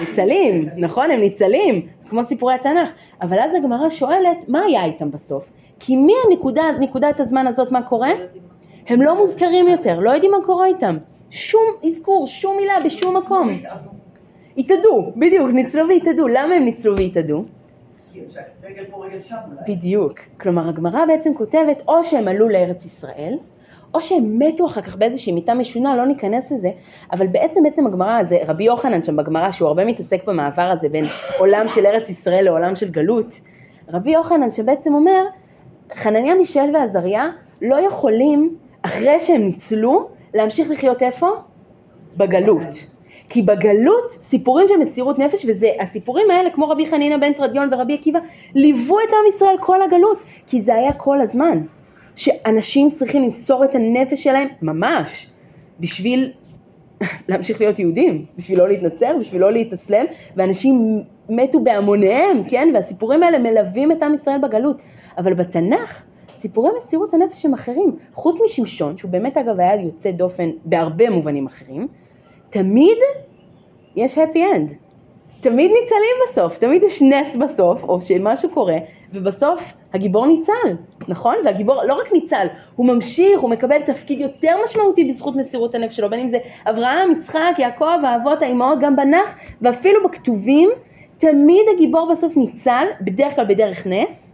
ניצלים, נכון, הם ניצלים, כמו סיפורי התנ"ך, אבל אז הגמרא שואלת, מה היה איתם בסוף? כי מהנקודת הזמן הזאת מה קורה? הם לא מוזכרים יותר, לא יודעים מה קורה איתם. שום אזכור, שום מילה בשום מקום. התאדו, בדיוק, ניצלו והתאדו. למה הם ניצלו והתאדו? בדיוק. כלומר, הגמרא בעצם כותבת, או שהם עלו לארץ ישראל, או שהם מתו אחר כך באיזושהי מיטה משונה, לא ניכנס לזה, אבל בעצם בעצם הגמרא, זה רבי יוחנן שם בגמרא, שהוא הרבה מתעסק במעבר הזה בין עולם של ארץ ישראל לעולם של גלות, רבי יוחנן שבעצם אומר, חנניה, מישל ועזריה לא יכולים, אחרי שהם ניצלו, להמשיך לחיות איפה? בגלות. כי בגלות סיפורים של מסירות נפש, וזה הסיפורים האלה, כמו רבי חנינא בן תרדיון ורבי עקיבא, ליוו את עם ישראל כל הגלות, כי זה היה כל הזמן. שאנשים צריכים למסור את הנפש שלהם, ממש, בשביל להמשיך להיות יהודים, בשביל לא להתנצר, בשביל לא להתאסלם, ואנשים מתו בהמוניהם, כן? והסיפורים האלה מלווים את עם ישראל בגלות. אבל בתנ"ך, סיפורי מסירות הנפש הם אחרים. חוץ משמשון, שהוא באמת אגב היה יוצא דופן בהרבה מובנים אחרים, תמיד יש happy end. תמיד ניצלים בסוף, תמיד יש נס בסוף, או שמשהו קורה, ובסוף הגיבור ניצל, נכון? והגיבור לא רק ניצל, הוא ממשיך, הוא מקבל תפקיד יותר משמעותי בזכות מסירות הנפש שלו, בין אם זה אברהם, יצחק, יעקב, האבות, האימהות, גם בנח, ואפילו בכתובים, תמיד הגיבור בסוף ניצל, בדרך כלל בדרך נס,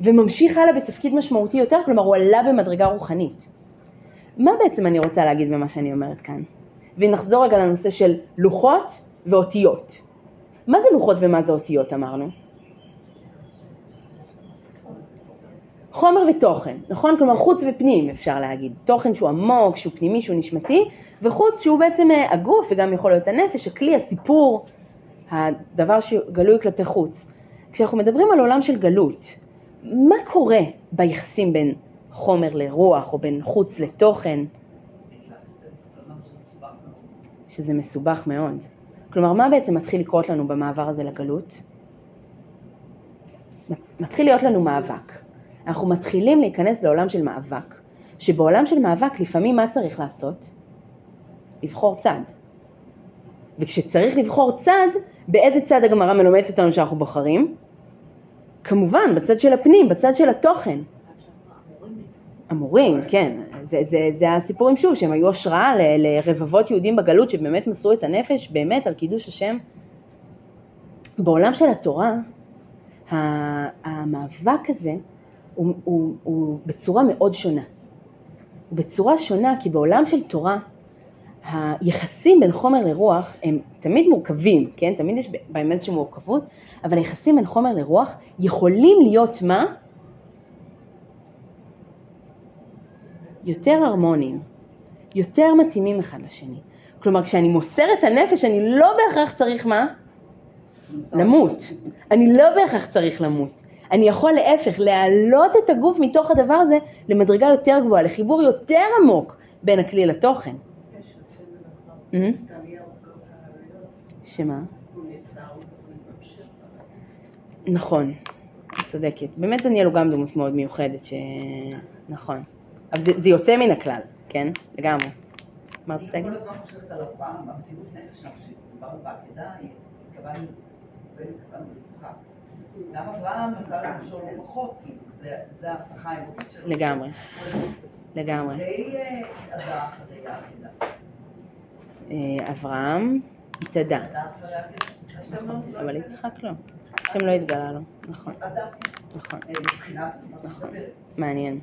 וממשיך הלאה בתפקיד משמעותי יותר, כלומר הוא עלה במדרגה רוחנית. מה בעצם אני רוצה להגיד במה שאני אומרת כאן? ונחזור רגע לנושא של לוחות ואותיות. מה זה לוחות ומה זה אותיות אמרנו? חומר ותוכן, נכון? כלומר חוץ ופנים אפשר להגיד. תוכן שהוא עמוק, שהוא פנימי, שהוא נשמתי, וחוץ שהוא בעצם אה, הגוף וגם יכול להיות הנפש, הכלי, הסיפור, הדבר שגלוי כלפי חוץ. כשאנחנו מדברים על עולם של גלות, מה קורה ביחסים בין חומר לרוח או בין חוץ לתוכן? שזה מסובך מאוד. כלומר, מה בעצם מתחיל לקרות לנו במעבר הזה לגלות? מתחיל להיות לנו מאבק. אנחנו מתחילים להיכנס לעולם של מאבק, שבעולם של מאבק לפעמים מה צריך לעשות? לבחור צד. וכשצריך לבחור צד, באיזה צד הגמרא מלומדת אותנו שאנחנו בוחרים? כמובן, בצד של הפנים, בצד של התוכן. אמורים, כן. זה, זה, זה הסיפורים שוב, שהם היו השראה ל, לרבבות יהודים בגלות שבאמת מסרו את הנפש באמת על קידוש השם. בעולם של התורה, המאבק הזה הוא, הוא, הוא בצורה מאוד שונה. הוא בצורה שונה כי בעולם של תורה היחסים בין חומר לרוח הם תמיד מורכבים, כן? תמיד יש בהם איזושהי מורכבות, אבל היחסים בין חומר לרוח יכולים להיות מה? יותר הרמוניים, יותר מתאימים אחד לשני. כלומר, כשאני מוסר את הנפש, אני לא בהכרח צריך מה? למות. אני לא בהכרח צריך למות. אני יכול להפך, להעלות את הגוף מתוך הדבר הזה למדרגה יותר גבוהה, לחיבור יותר עמוק בין הכלי לתוכן. שמה? נכון, את צודקת. באמת דניאל הוא גם דמות מאוד מיוחדת, ש... נכון. אבל זה, זה יוצא מן הכלל, כן? לגמרי. מה רצית להגיד? אני כל הזמן חושבת על אברהם, במסירות נפש שלנו, שדיברנו בעקדה, התכוונו בן קטן ליצחק. גם אברהם מסר לנפשו לא פחות, כאילו, זה ההבטחה האלוקית שלו. לגמרי. לגמרי. אחרי עדה, אחרי העקדה. אברהם התאדה. אבל יצחק לא. השם לא התגלה לו, נכון. נכון. מעניין.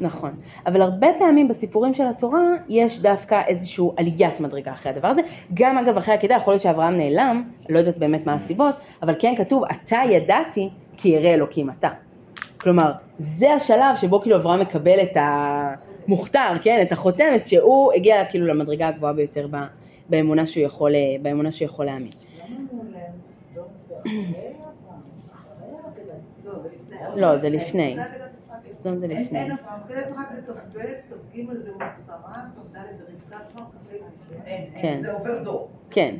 נכון, אבל הרבה פעמים בסיפורים של התורה יש דווקא איזושהי עליית מדרגה אחרי הדבר הזה, גם אגב אחרי העקידה יכול להיות שאברהם נעלם, לא יודעת באמת מה הסיבות, אבל כן כתוב אתה ידעתי כי ירא אלוקים אתה. כלומר, זה השלב שבו כאילו אברהם מקבל את המוכתר, כן, את החותמת, שהוא הגיע כאילו למדרגה הגבוהה ביותר באמונה שהוא יכול, באמונה שהוא יכול להאמין. לא, זה לפני. סדום זה לפני. כן. זה עובר דור. כן.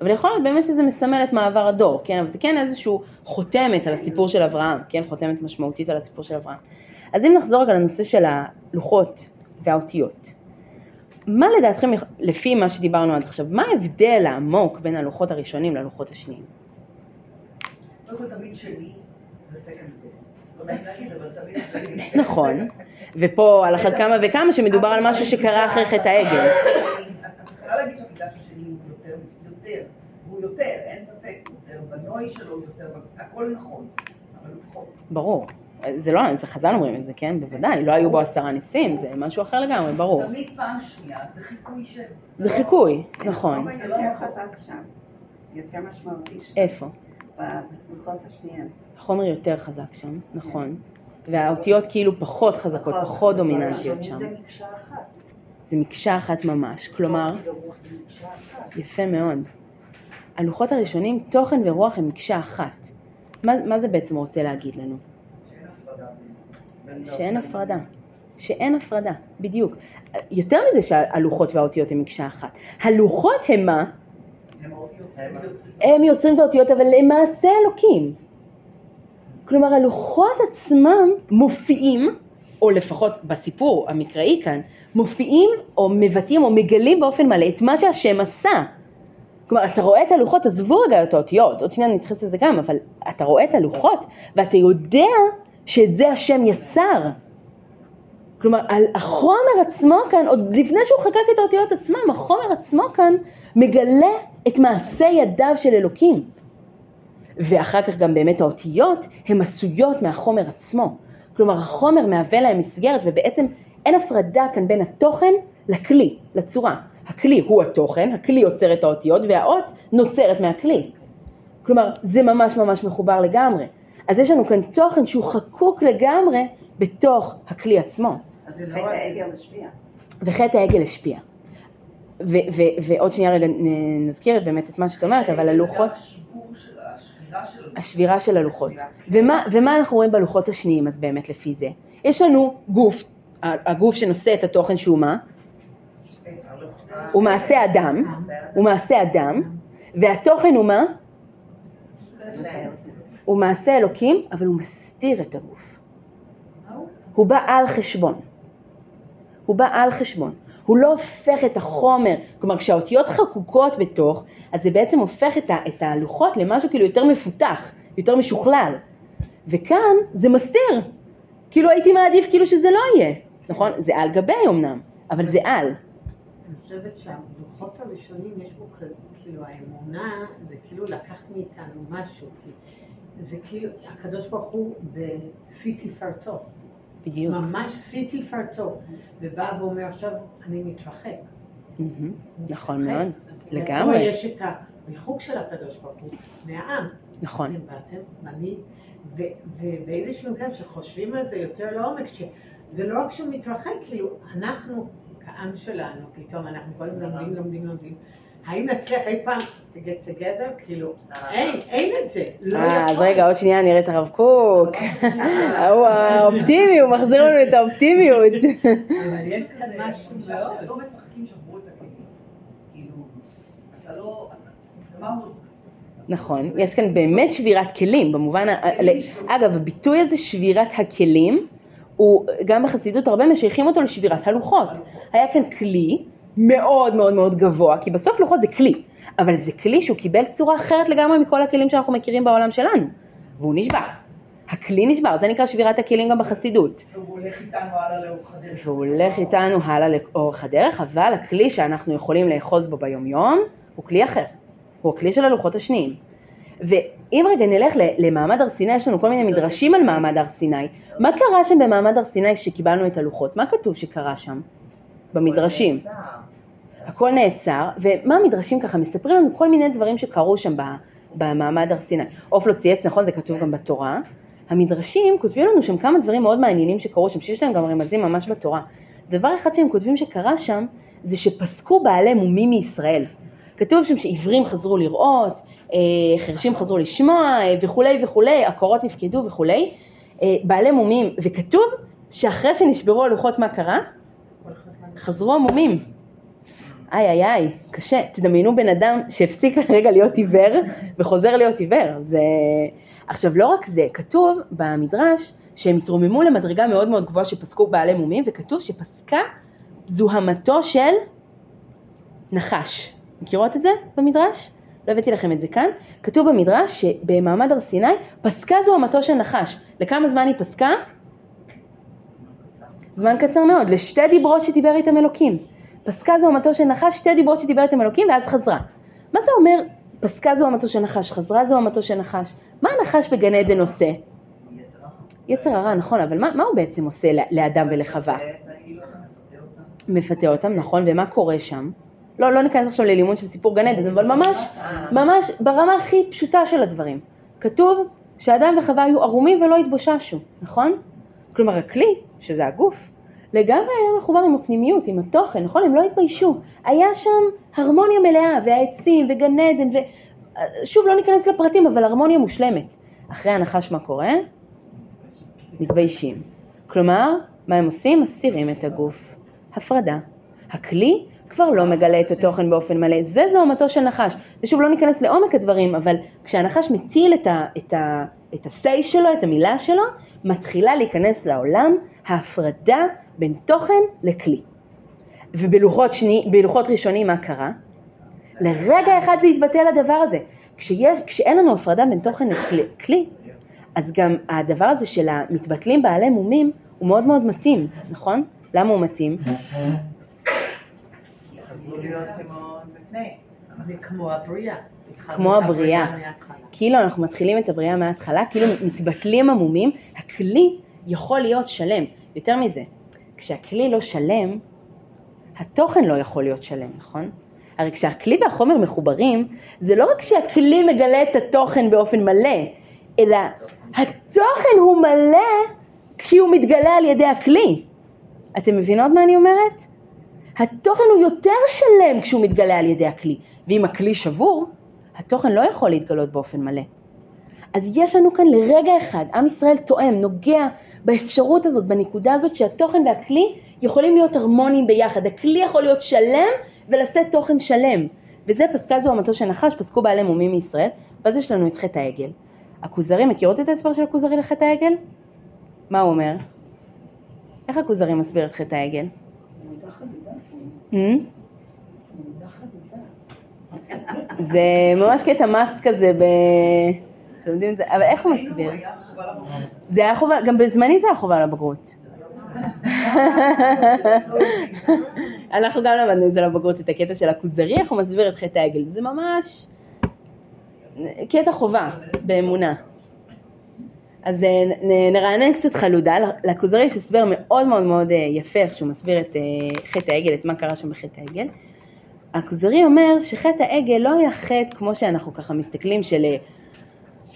אבל יכול להיות באמת שזה מסמל את מעבר הדור, כן? אבל זה כן איזשהו חותמת על הסיפור של אברהם, כן? חותמת משמעותית על הסיפור של אברהם. אז אם נחזור רגע לנושא של הלוחות והאותיות. מה לדעתכם, לפי מה שדיברנו עד עכשיו, מה ההבדל העמוק בין הלוחות הראשונים ללוחות השניים? לא. נכון, ופה על אחת כמה וכמה שמדובר על משהו שקרה אחרי חטא העגל. את יכולה להגיד שהמקדש השני הוא יותר, יותר, והוא יותר, אין ספק, הוא יותר בנוי שלו, הוא יותר, הכל נכון, אבל הוא פחות. ברור. זה לא, זה חז"ל אומרים את זה, כן? בוודאי, לא היו בו עשרה ניסים, זה משהו אחר לגמרי, ברור. תמיד פעם שנייה, זה חיקוי של... זה חיקוי, נכון. יותר חזק שם, יותר משמעותי שם. איפה? בלוחות השניים. החומר יותר חזק שם, נכון. והאותיות כאילו פחות חזקות, פחות דומיננטיות שם. זה מקשה אחת. זה מקשה אחת ממש, כלומר, זה. יפה מאוד. הלוחות הראשונים, תוכן ורוח הם מקשה אחת. מה, מה זה בעצם רוצה להגיד לנו? שאין הפרדה. שאין הפרדה, בדיוק. יותר מזה שהלוחות והאותיות הם מקשה אחת. הלוחות הם מה? הם יוצרים את האותיות, אבל הם מעשה אלוקים. כלומר, הלוחות עצמם מופיעים, או לפחות בסיפור המקראי כאן, מופיעים או מבטאים או מגלים באופן מלא את מה שהשם עשה. כלומר, אתה רואה את הלוחות, עזבו רגע את האותיות, עוד שנייה נתייחס לזה גם, אבל אתה רואה את הלוחות, ואתה יודע שאת זה השם יצר. כלומר, על החומר עצמו כאן, עוד לפני שהוא חקק את האותיות עצמם, החומר עצמו כאן מגלה את מעשה ידיו של אלוקים. ואחר כך גם באמת האותיות הן עשויות מהחומר עצמו. כלומר, החומר מהווה להם מסגרת, ובעצם אין הפרדה כאן בין התוכן לכלי, לצורה. הכלי הוא התוכן, הכלי יוצר את האותיות, והאות נוצרת מהכלי. כלומר, זה ממש ממש מחובר לגמרי. אז יש לנו כאן תוכן שהוא חקוק לגמרי בתוך הכלי עצמו. אז חטא העגל השפיע. וחטא העגל השפיע. ועוד שנייה רגע נזכיר באמת את מה שאת אומרת, אבל של הלוחות. השבירה של הלוחות. ומה, ומה אנחנו רואים בלוחות השניים אז באמת לפי זה? יש לנו גוף, הגוף שנושא את התוכן שהוא מה? הוא מעשה אדם, הוא מעשה אדם, והתוכן הוא מה? הוא מעשה אלוקים, אבל הוא מסתיר את הגוף. הוא בא על חשבון. הוא בא על חשבון. הוא לא הופך את החומר, כלומר כשהאותיות חקוקות בתוך, אז זה בעצם הופך את, ה, את הלוחות למשהו כאילו יותר מפותח, יותר משוכלל. וכאן זה מסתיר. כאילו הייתי מעדיף כאילו שזה לא יהיה, נכון? זה על גבי אמנם, אבל זה על. אני חושבת שהלוחות הראשונים יש בו כאילו האמונה זה כאילו לקח מאיתנו משהו, כי זה כאילו, הקדוש ברוך הוא בשיא תפארתו, בדיוק. ממש שיא תפארתו, ובא ואומר עכשיו אני מתרחק. נכון. מאוד, לגמרי. יש את הריחוק של הקדוש ברוך הוא מהעם. נכון. אתם באתם, ואני, ובאיזשהו מקום שחושבים על זה יותר לעומק, שזה לא רק שהוא מתרחק, כאילו, אנחנו, כעם שלנו, פתאום אנחנו כל הזמן לומדים, לומדים, לומדים. האם נצליח אי פעם to get together? כאילו, אין, אין את זה. לא אה, אז יכול. רגע, עוד שנייה נראה את הרב קוק. הוא האופטימי, הוא מחזיר לנו את האופטימיות. אבל יש כאן משהו מאוד. שלא משחקים שברו את הכלים. כאילו, אתה לא... אתה- מה הוא עושה? נכון, יש כאן באמת שבירת כלים, במובן, אגב, הביטוי הזה שבירת הכלים, הוא גם בחסידות הרבה משייכים אותו לשבירת הלוחות. היה כאן כלי מאוד מאוד מאוד גבוה, כי בסוף לוחות זה כלי, אבל זה כלי שהוא קיבל צורה אחרת לגמרי מכל הכלים שאנחנו מכירים בעולם שלנו, והוא נשבר. הכלי נשבר, זה נקרא שבירת הכלים גם בחסידות. והוא הולך איתנו הלאה לאורך הדרך. והוא הולך איתנו הלאה לאורך הדרך, אבל הכלי שאנחנו יכולים לאחוז בו ביומיום הוא כלי אחר, הוא הכלי של הלוחות השניים. ואם רגע נלך למעמד הר סיני, יש לנו כל מיני מדרשים על מעמד הר סיני. מה קרה שם במעמד הר סיני כשקיבלנו את הלוחות? מה כתוב שקרה שם? במדרשים. הכל נעצר, ומה המדרשים ככה מספרים לנו כל מיני דברים שקרו שם במעמד הר סיני. עוף לא צייץ, נכון, זה כתוב גם בתורה. המדרשים כותבים לנו שם כמה דברים מאוד מעניינים שקרו שם, שיש להם גם רמזים ממש בתורה. דבר אחד שהם כותבים שקרה שם, זה שפסקו בעלי מומים מישראל. כתוב שם שעיוורים חזרו לראות, חרשים חזרו לשמוע אה, וכולי וכולי, עקרות נפקדו וכולי, אה, בעלי מומים, וכתוב שאחרי שנשברו הלוחות מה קרה? חזרו המומים. איי איי איי, קשה. תדמיינו בן אדם שהפסיק לרגע להיות עיוור וחוזר להיות עיוור. זה... עכשיו לא רק זה, כתוב במדרש שהם התרוממו למדרגה מאוד מאוד גבוהה שפסקו בעלי מומים, וכתוב שפסקה זוהמתו של נחש. מכירות את זה במדרש? לא הבאתי לכם את זה כאן. כתוב במדרש שבמעמד הר סיני פסקה זוהמתו של נחש. לכמה זמן היא פסקה? זמן קצר מאוד, לשתי דיברות שדיבר איתם אלוקים. פסקה זוהמתו של נחש, שתי דיברות שדיבר איתם אלוקים ואז חזרה. מה זה אומר פסקה זוהמתו של נחש, חזרה זוהמתו של נחש? מה הנחש בגן עדן עושה? יצר הרע. נכון, אבל מה, מה הוא בעצם עושה לאדם ולחווה? מפתה אותם, נכון, ומה קורה שם? לא, לא ניכנס עכשיו ללימוד של סיפור גן עדן, אבל ממש, ממש ברמה הכי פשוטה של הדברים. כתוב שאדם וחווה היו ערומים ולא התבוששו, נכון? כלומר הכלי, שזה הגוף, לגמרי היה מחובר עם הפנימיות, עם התוכן, נכון? הם לא התביישו. היה שם הרמוניה מלאה, והעצים, וגן עדן, ו... שוב, לא ניכנס לפרטים, אבל הרמוניה מושלמת. אחרי הנחש מה קורה? מתביישים. כלומר, מה הם עושים? מסתירים את הגוף. הפרדה. הכלי כבר לא מגלה את התוכן באופן מלא. זה זוהמתו של נחש. ושוב, לא ניכנס לעומק הדברים, אבל כשהנחש מטיל את, ה, את, ה, את ה-say שלו, את המילה שלו, מתחילה להיכנס לעולם ההפרדה בין תוכן לכלי. ובלוחות שני, ראשונים מה קרה? לרגע אחד זה יתבטל הדבר הזה. כשיש, כשאין לנו הפרדה בין תוכן לכלי, אז גם הדבר הזה של המתבטלים בעלי מומים הוא מאוד מאוד מתאים, נכון? למה הוא מתאים? להיות כמו. כמו הבריאה. כמו הבריאה. כאילו אנחנו מתחילים את הבריאה מההתחלה, כאילו מתבטלים עמומים, הכלי יכול להיות שלם. יותר מזה, כשהכלי לא שלם, התוכן לא יכול להיות שלם, נכון? הרי כשהכלי והחומר מחוברים, זה לא רק שהכלי מגלה את התוכן באופן מלא, אלא התוכן הוא מלא כי הוא מתגלה על ידי הכלי. אתם מבינות מה אני אומרת? התוכן הוא יותר שלם כשהוא מתגלה על ידי הכלי, ואם הכלי שבור, התוכן לא יכול להתגלות באופן מלא. אז יש לנו כאן לרגע אחד, עם ישראל תואם, נוגע באפשרות הזאת, בנקודה הזאת שהתוכן והכלי יכולים להיות הרמוניים ביחד. הכלי יכול להיות שלם ולשאת תוכן שלם. וזה פסקה זו המטוש הנחש, פסקו בעלי מומים מישראל, ואז יש לנו את חטא העגל. הכוזרי, מכירות את ההסבר של הכוזרי לחטא העגל? מה הוא אומר? איך הכוזרי מסביר את חטא העגל? זה ממש קטע מאסט כזה ב... שלומדים את זה, אבל איך הוא מסביר? זה היה חובה, גם בזמני זה היה חובה לבגרות. אנחנו גם למדנו את זה לבגרות, את הקטע של הכוזרי, איך הוא מסביר את חטא העגל. זה ממש קטע חובה באמונה. אז אה, נרענן קצת חלודה, לכוזרי יש הסבר מאוד מאוד מאוד אה, יפה איך שהוא מסביר את אה, חטא העגל, את מה קרה שם בחטא העגל. הכוזרי אומר שחטא העגל לא היה חטא כמו שאנחנו ככה מסתכלים של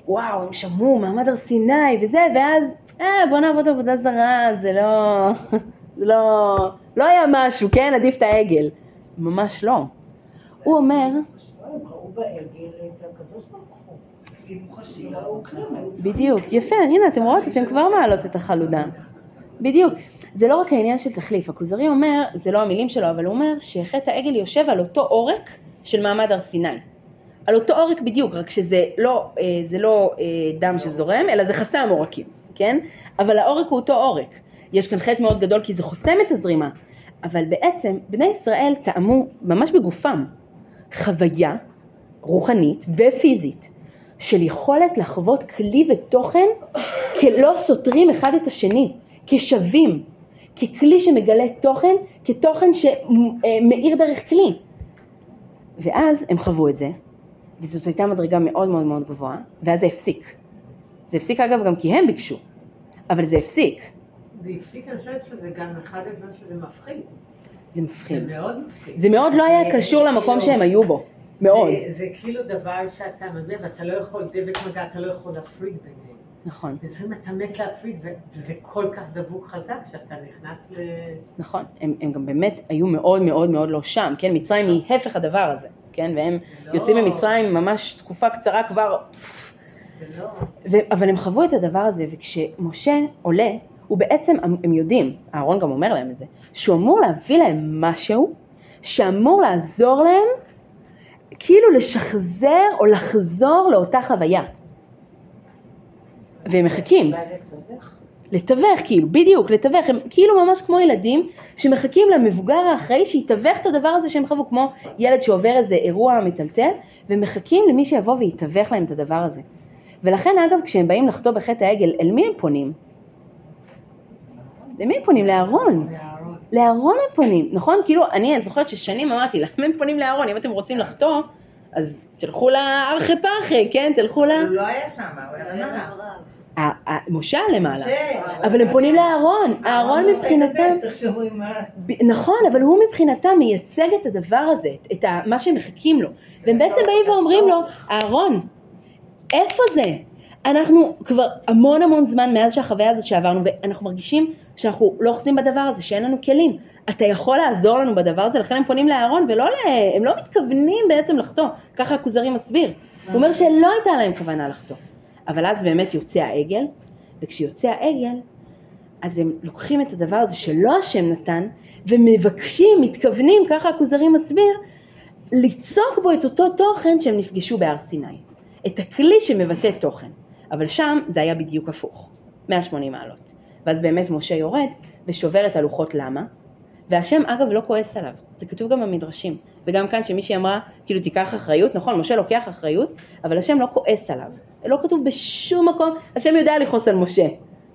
וואו הם שמעו מעמד הר סיני וזה ואז אה בוא נעבוד עבודה זרה זה לא, זה לא, לא היה משהו כן? עדיף את העגל. ממש לא. הוא אומר בדיוק, יפה, הנה אתם רואות, אתם כבר מעלות את החלודה. בדיוק. זה לא רק העניין של תחליף, הכוזרי אומר, זה לא המילים שלו, אבל הוא אומר שחטא העגל יושב על אותו עורק של מעמד הר סיני. על אותו עורק בדיוק, רק שזה לא, אה, זה לא אה, דם שזורם, אלא זה חסם עורקים, כן? אבל העורק הוא אותו עורק. יש כאן חטא מאוד גדול כי זה חוסם את הזרימה. אבל בעצם בני ישראל טעמו ממש בגופם חוויה רוחנית ופיזית של יכולת לחוות כלי ותוכן כלא סותרים אחד את השני, כשווים, ככלי שמגלה תוכן, כתוכן שמאיר דרך כלי. ואז הם חוו את זה, וזאת הייתה מדרגה מאוד מאוד מאוד גבוהה, ואז זה הפסיק. זה הפסיק אגב גם כי הם ביקשו, אבל זה הפסיק. זה הפסיק, אני חושבת שזה גם אחד הדברים שזה מפחיד. זה מפחיד. זה מאוד מפחיד. זה מאוד לא היה קשור למקום שהם היו בו. מאוד. זה, זה כאילו דבר שאתה מזה, ואתה לא יכול, דבק מגע, אתה לא יכול להפריד ביניהם. נכון. לפעמים אתה מת להפריד, וזה כל כך דבוק חזק שאתה נכנס ל... נכון, הם, הם גם באמת היו מאוד מאוד מאוד לא שם, כן? מצרים היא הפך הדבר הזה, כן? והם לא. יוצאים ממצרים ממש תקופה קצרה כבר... לא. ו... אבל הם חוו את הדבר הזה, וכשמשה עולה, הוא בעצם, הם יודעים, אהרון גם אומר להם את זה, שהוא אמור להביא להם משהו שאמור לעזור להם כאילו לשחזר או לחזור לאותה חוויה. והם מחכים. לתווך כאילו, בדיוק, לתווך, הם כאילו ממש כמו ילדים שמחכים למבוגר האחראי שיתווך את הדבר הזה שהם חוו, כמו ילד שעובר איזה אירוע מטלטל, ומחכים למי שיבוא ויתווך להם את הדבר הזה. ולכן אגב, כשהם באים לחטוא בחטא העגל, אל מי הם פונים? למי הם פונים? לאהרון. לאהרון הם פונים, נכון? כאילו, אני זוכרת ששנים אמרתי, למה הם פונים לאהרון? אם אתם רוצים לחטוא, אז תלכו לארכי פרחי, כן? תלכו ל... הוא לא היה שם, הוא היה למעלה. משה למעלה, אבל הם פונים לאהרון, אהרון מבחינתם, נכון, אבל הוא מבחינתם מייצג את הדבר הזה, את מה שהם מחכים לו, והם בעצם באים ואומרים לו, אהרון, איפה זה? אנחנו כבר המון המון זמן מאז שהחוויה הזאת שעברנו, ואנחנו מרגישים שאנחנו לא אוחזים בדבר הזה, שאין לנו כלים. אתה יכול לעזור לנו בדבר הזה, לכן הם פונים לאהרון, ולא, הם לא מתכוונים בעצם לחטוא, ככה הכוזרי מסביר. הוא אומר שלא הייתה להם כוונה לחטוא. אבל אז באמת יוצא העגל, וכשיוצא העגל, אז הם לוקחים את הדבר הזה שלא השם נתן, ומבקשים, מתכוונים, ככה הכוזרי מסביר, ליצוק בו את אותו תוכן שהם נפגשו בהר סיני. את הכלי שמבטא תוכן. אבל שם זה היה בדיוק הפוך, 180 מעלות. ואז באמת משה יורד ושובר את הלוחות למה? והשם אגב לא כועס עליו, זה כתוב גם במדרשים, וגם כאן שמישהי אמרה, כאילו תיקח אחריות, נכון, משה לוקח אחריות, אבל השם לא כועס עליו, לא כתוב בשום מקום, השם יודע לכעוס על משה,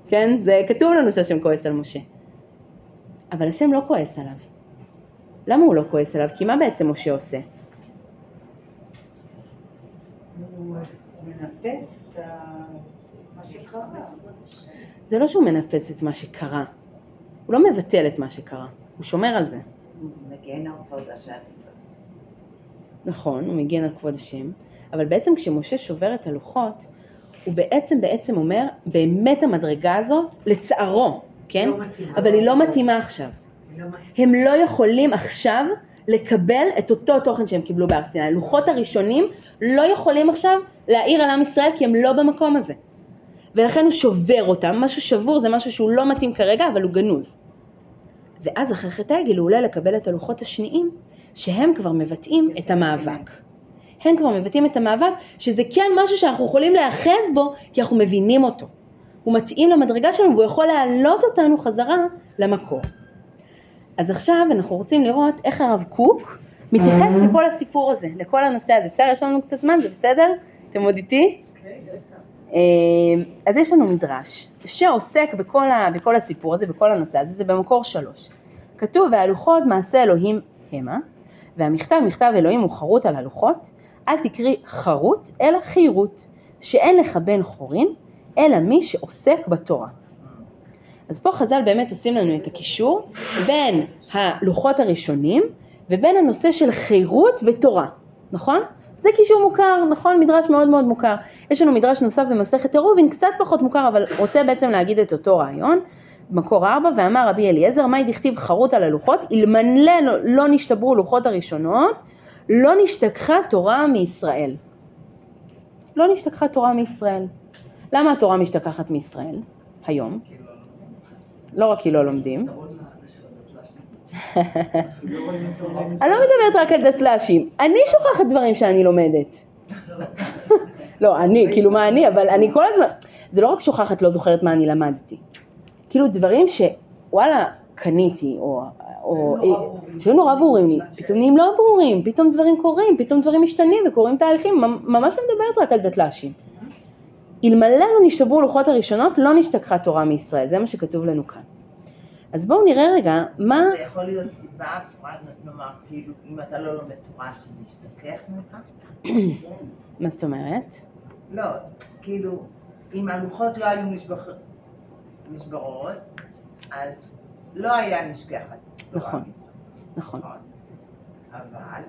כן, זה כתוב לנו שהשם כועס על משה, אבל השם לא כועס עליו. למה הוא לא כועס עליו? כי מה בעצם משה עושה? הוא מנפץ את מה שקרה. זה לא שהוא מנפץ את מה שקרה, הוא לא מבטל את מה שקרה, הוא שומר על זה. הוא מגן על כבוד השם. נכון, הוא מגן על כבוד השם, אבל בעצם כשמשה שובר את הלוחות, הוא בעצם בעצם אומר, באמת המדרגה הזאת, לצערו, כן? לא מתאימה. אבל היא לא מתאימה עכשיו. לא. הם לא יכולים עכשיו לקבל את אותו תוכן שהם קיבלו בהר סיני. הלוחות הראשונים לא יכולים עכשיו להעיר על עם ישראל כי הם לא במקום הזה. ולכן הוא שובר אותם, משהו שבור זה משהו שהוא לא מתאים כרגע אבל הוא גנוז. ואז אחרי חטא העגל הוא עולה לקבל את הלוחות השניים שהם כבר מבטאים את המאבק. הם כבר מבטאים את המאבק שזה כן משהו שאנחנו יכולים להיאחז בו כי אנחנו מבינים אותו. הוא מתאים למדרגה שלנו והוא יכול להעלות אותנו חזרה למקור. אז עכשיו אנחנו רוצים לראות איך הרב קוק מתייחס לכל הסיפור הזה, לכל הנושא הזה. בסדר? יש לנו קצת זמן, זה בסדר? אתם עוד איתי? אה, אז יש לנו מדרש שעוסק בכל, ה, בכל הסיפור הזה, בכל הנושא הזה, זה במקור שלוש. כתוב והלוחות מעשה אלוהים המה, והמכתב מכתב אלוהים הוא חרוט על הלוחות, אל תקרי חרוט אלא חירות, שאין לך בן חורין, אלא מי שעוסק בתורה. אז פה חז"ל באמת עושים לנו את הקישור בין הלוחות הראשונים ובין הנושא של חירות ותורה, נכון? זה קישור מוכר, נכון? מדרש מאוד מאוד מוכר. יש לנו מדרש נוסף במסכת עירובין, קצת פחות מוכר, אבל רוצה בעצם להגיד את אותו רעיון. מקור ארבע, ואמר רבי אליעזר, מאי דכתיב חרוט על הלוחות, אלמלא לא, לא נשתברו לוחות הראשונות, לא נשתכחה תורה מישראל. לא נשתכחה תורה מישראל. למה התורה משתכחת מישראל היום? לא רק כי לא לומדים. אני לא מדברת רק על דסל"שים, אני שוכחת דברים שאני לומדת. לא, אני, כאילו מה אני, אבל אני כל הזמן, זה לא רק שוכחת לא זוכרת מה אני למדתי. כאילו דברים שוואלה, קניתי, או... או שהיו נורא ברורים לי, פתאום נהיים לא ברורים, פתאום דברים קורים, פתאום דברים משתנים וקורים תהליכים, ממש לא מדברת רק על דתל"שים. אלמלא לא נשתברו לוחות הראשונות, לא נשתכחה תורה מישראל, זה מה שכתוב לנו כאן. אז בואו נראה רגע מה... זה יכול להיות סיבה, נאמר, כאילו, אם אתה לא לומד תורה, שזה ישתכח ממך? מה זאת אומרת? לא, כאילו, אם הלוחות לא היו נשבר- נשברות, אז לא היה נשכחת נכון. מישראל. נכון. אבל,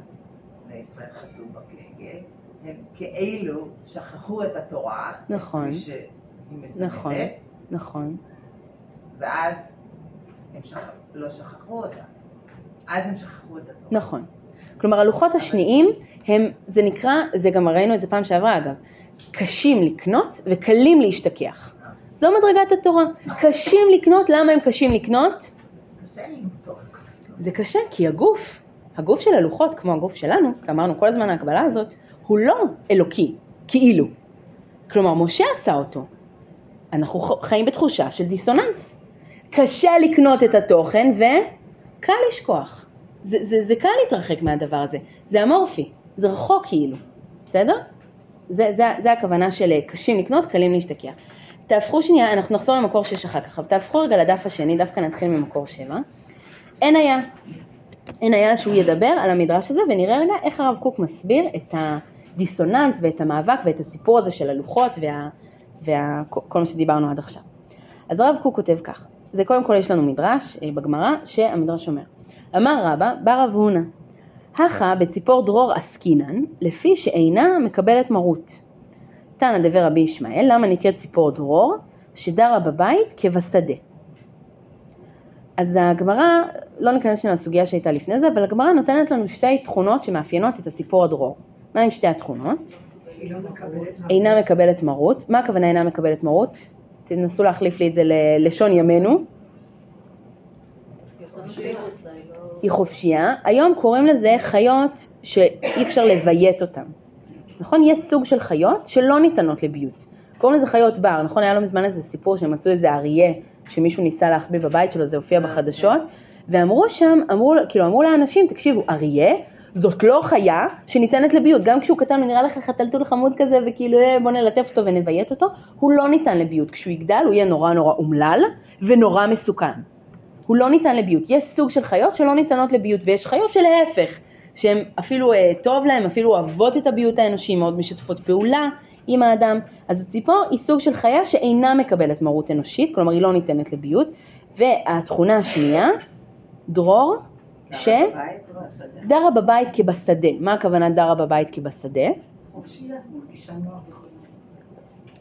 בישראל כתוב בקגל, הם כאילו שכחו את התורה, נכון. נכון, נכון, ואז הם שכח, לא שכחו אותה. אז הם שכחו את התורה. נכון. כלומר הלוחות השניים הם, זה נקרא, זה גם ראינו את זה פעם שעברה אגב, קשים לקנות וקלים להשתכח. זו מדרגת התורה. קשים לקנות, למה הם קשים לקנות? קשה. זה קשה כי הגוף, הגוף של הלוחות כמו הגוף שלנו, כי אמרנו כל הזמן ההקבלה הזאת, הוא לא אלוקי, כאילו. כלומר משה עשה אותו. אנחנו חיים בתחושה של דיסוננס. קשה לקנות את התוכן וקל לשכוח. זה, זה, זה קל להתרחק מהדבר הזה. זה אמורפי, זה רחוק כאילו, בסדר? זה, זה, זה הכוונה של אה, קשים לקנות, קלים להשתכח. תהפכו שנייה, אנחנו נחזור למקור 6 אחר כך, אבל תהפכו רגע לדף השני, דווקא נתחיל ממקור 7. אין היה. אין היה שהוא ידבר על המדרש הזה ונראה רגע איך הרב קוק מסביר את הדיסוננס ואת המאבק ואת הסיפור הזה של הלוחות וה, וה, כל מה שדיברנו עד עכשיו. אז הרב קוק כותב כך, זה קודם כל יש לנו מדרש אה, בגמרא שהמדרש אומר, אמר רבא בר רב הונא, הכה בציפור דרור עסקינן לפי שאינה מקבלת מרות. תנא דבר רבי ישמעאל, למה נקראת ציפור דרור? שדרה בבית כבשדה. אז הגמרא, לא ניכנס שנייה לסוגיה שהייתה לפני זה, אבל הגמרא נותנת לנו שתי תכונות שמאפיינות את הציפור הדרור. מה עם שתי התכונות? לא. אינה מקבלת מרות. מה הכוונה אינה מקבלת מרות? תנסו להחליף לי את זה ללשון ימינו. היא חופשייה. היום קוראים לזה חיות שאי אפשר לביית אותן. נכון? יש סוג של חיות שלא ניתנות לביוט. קוראים לזה חיות בר, נכון? היה לא מזמן איזה סיפור שמצאו איזה אריה שמישהו ניסה להחביא בבית שלו, זה הופיע בחדשות, ואמרו שם, אמרו, כאילו אמרו לאנשים, תקשיבו, אריה זאת לא חיה שניתנת לביות, גם כשהוא קטן הוא נראה לך חתלתול חמוד כזה וכאילו אה, בוא נלטף אותו ונביית אותו, הוא לא ניתן לביות, כשהוא יגדל הוא יהיה נורא נורא אומלל ונורא מסוכן. הוא לא ניתן לביות, יש סוג של חיות שלא ניתנות לביות ויש חיות שלהפך, שהן אפילו אה, טוב להן, אפילו אוהבות את הביות האנושי, מאוד משתפות פעולה עם האדם, אז הציפור היא סוג של חיה שאינה מקבלת מרות אנושית, כלומר היא לא ניתנת לביות, והתכונה השנייה, דרור, ש... דרה בבית כבשדה. מה הכוונה דרה בבית כבשדה? חופשייה, מרגישה נוח וכו'.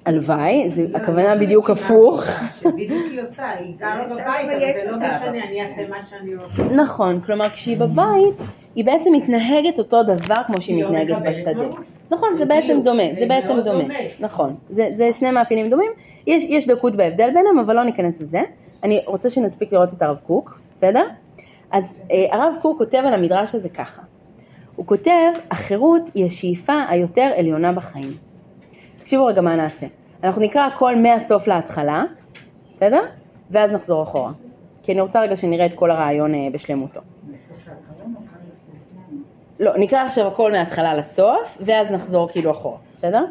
הלוואי, זה הכוונה בדיוק הפוך. שבדיוק היא עושה, היא גרה בבית, אבל זה לא משנה, אני אעשה מה שאני רוצה. נכון, כלומר כשהיא בבית, היא בעצם מתנהגת אותו דבר כמו שהיא היא לא מתנהגת בשדה. מרות. נכון, זה בעצם דומה, זה בעצם דומה. נכון, זה זה שני מאפיינים דומים, יש יש דקות בהבדל ביניהם, אבל לא ניכנס לזה. אני רוצה שנספיק לראות את הרב קוק, בסדר? אז אה, הרב קוק כותב על המדרש הזה ככה. הוא כותב, החירות היא השאיפה היותר עליונה בחיים. תקשיבו רגע מה נעשה. אנחנו נקרא הכל מהסוף להתחלה, בסדר? ואז נחזור אחורה. כי אני רוצה רגע שנראה את כל הרעיון אה, בשלמותו. לא, נקרא עכשיו הכל מההתחלה לסוף, ואז נחזור כאילו אחורה, בסדר?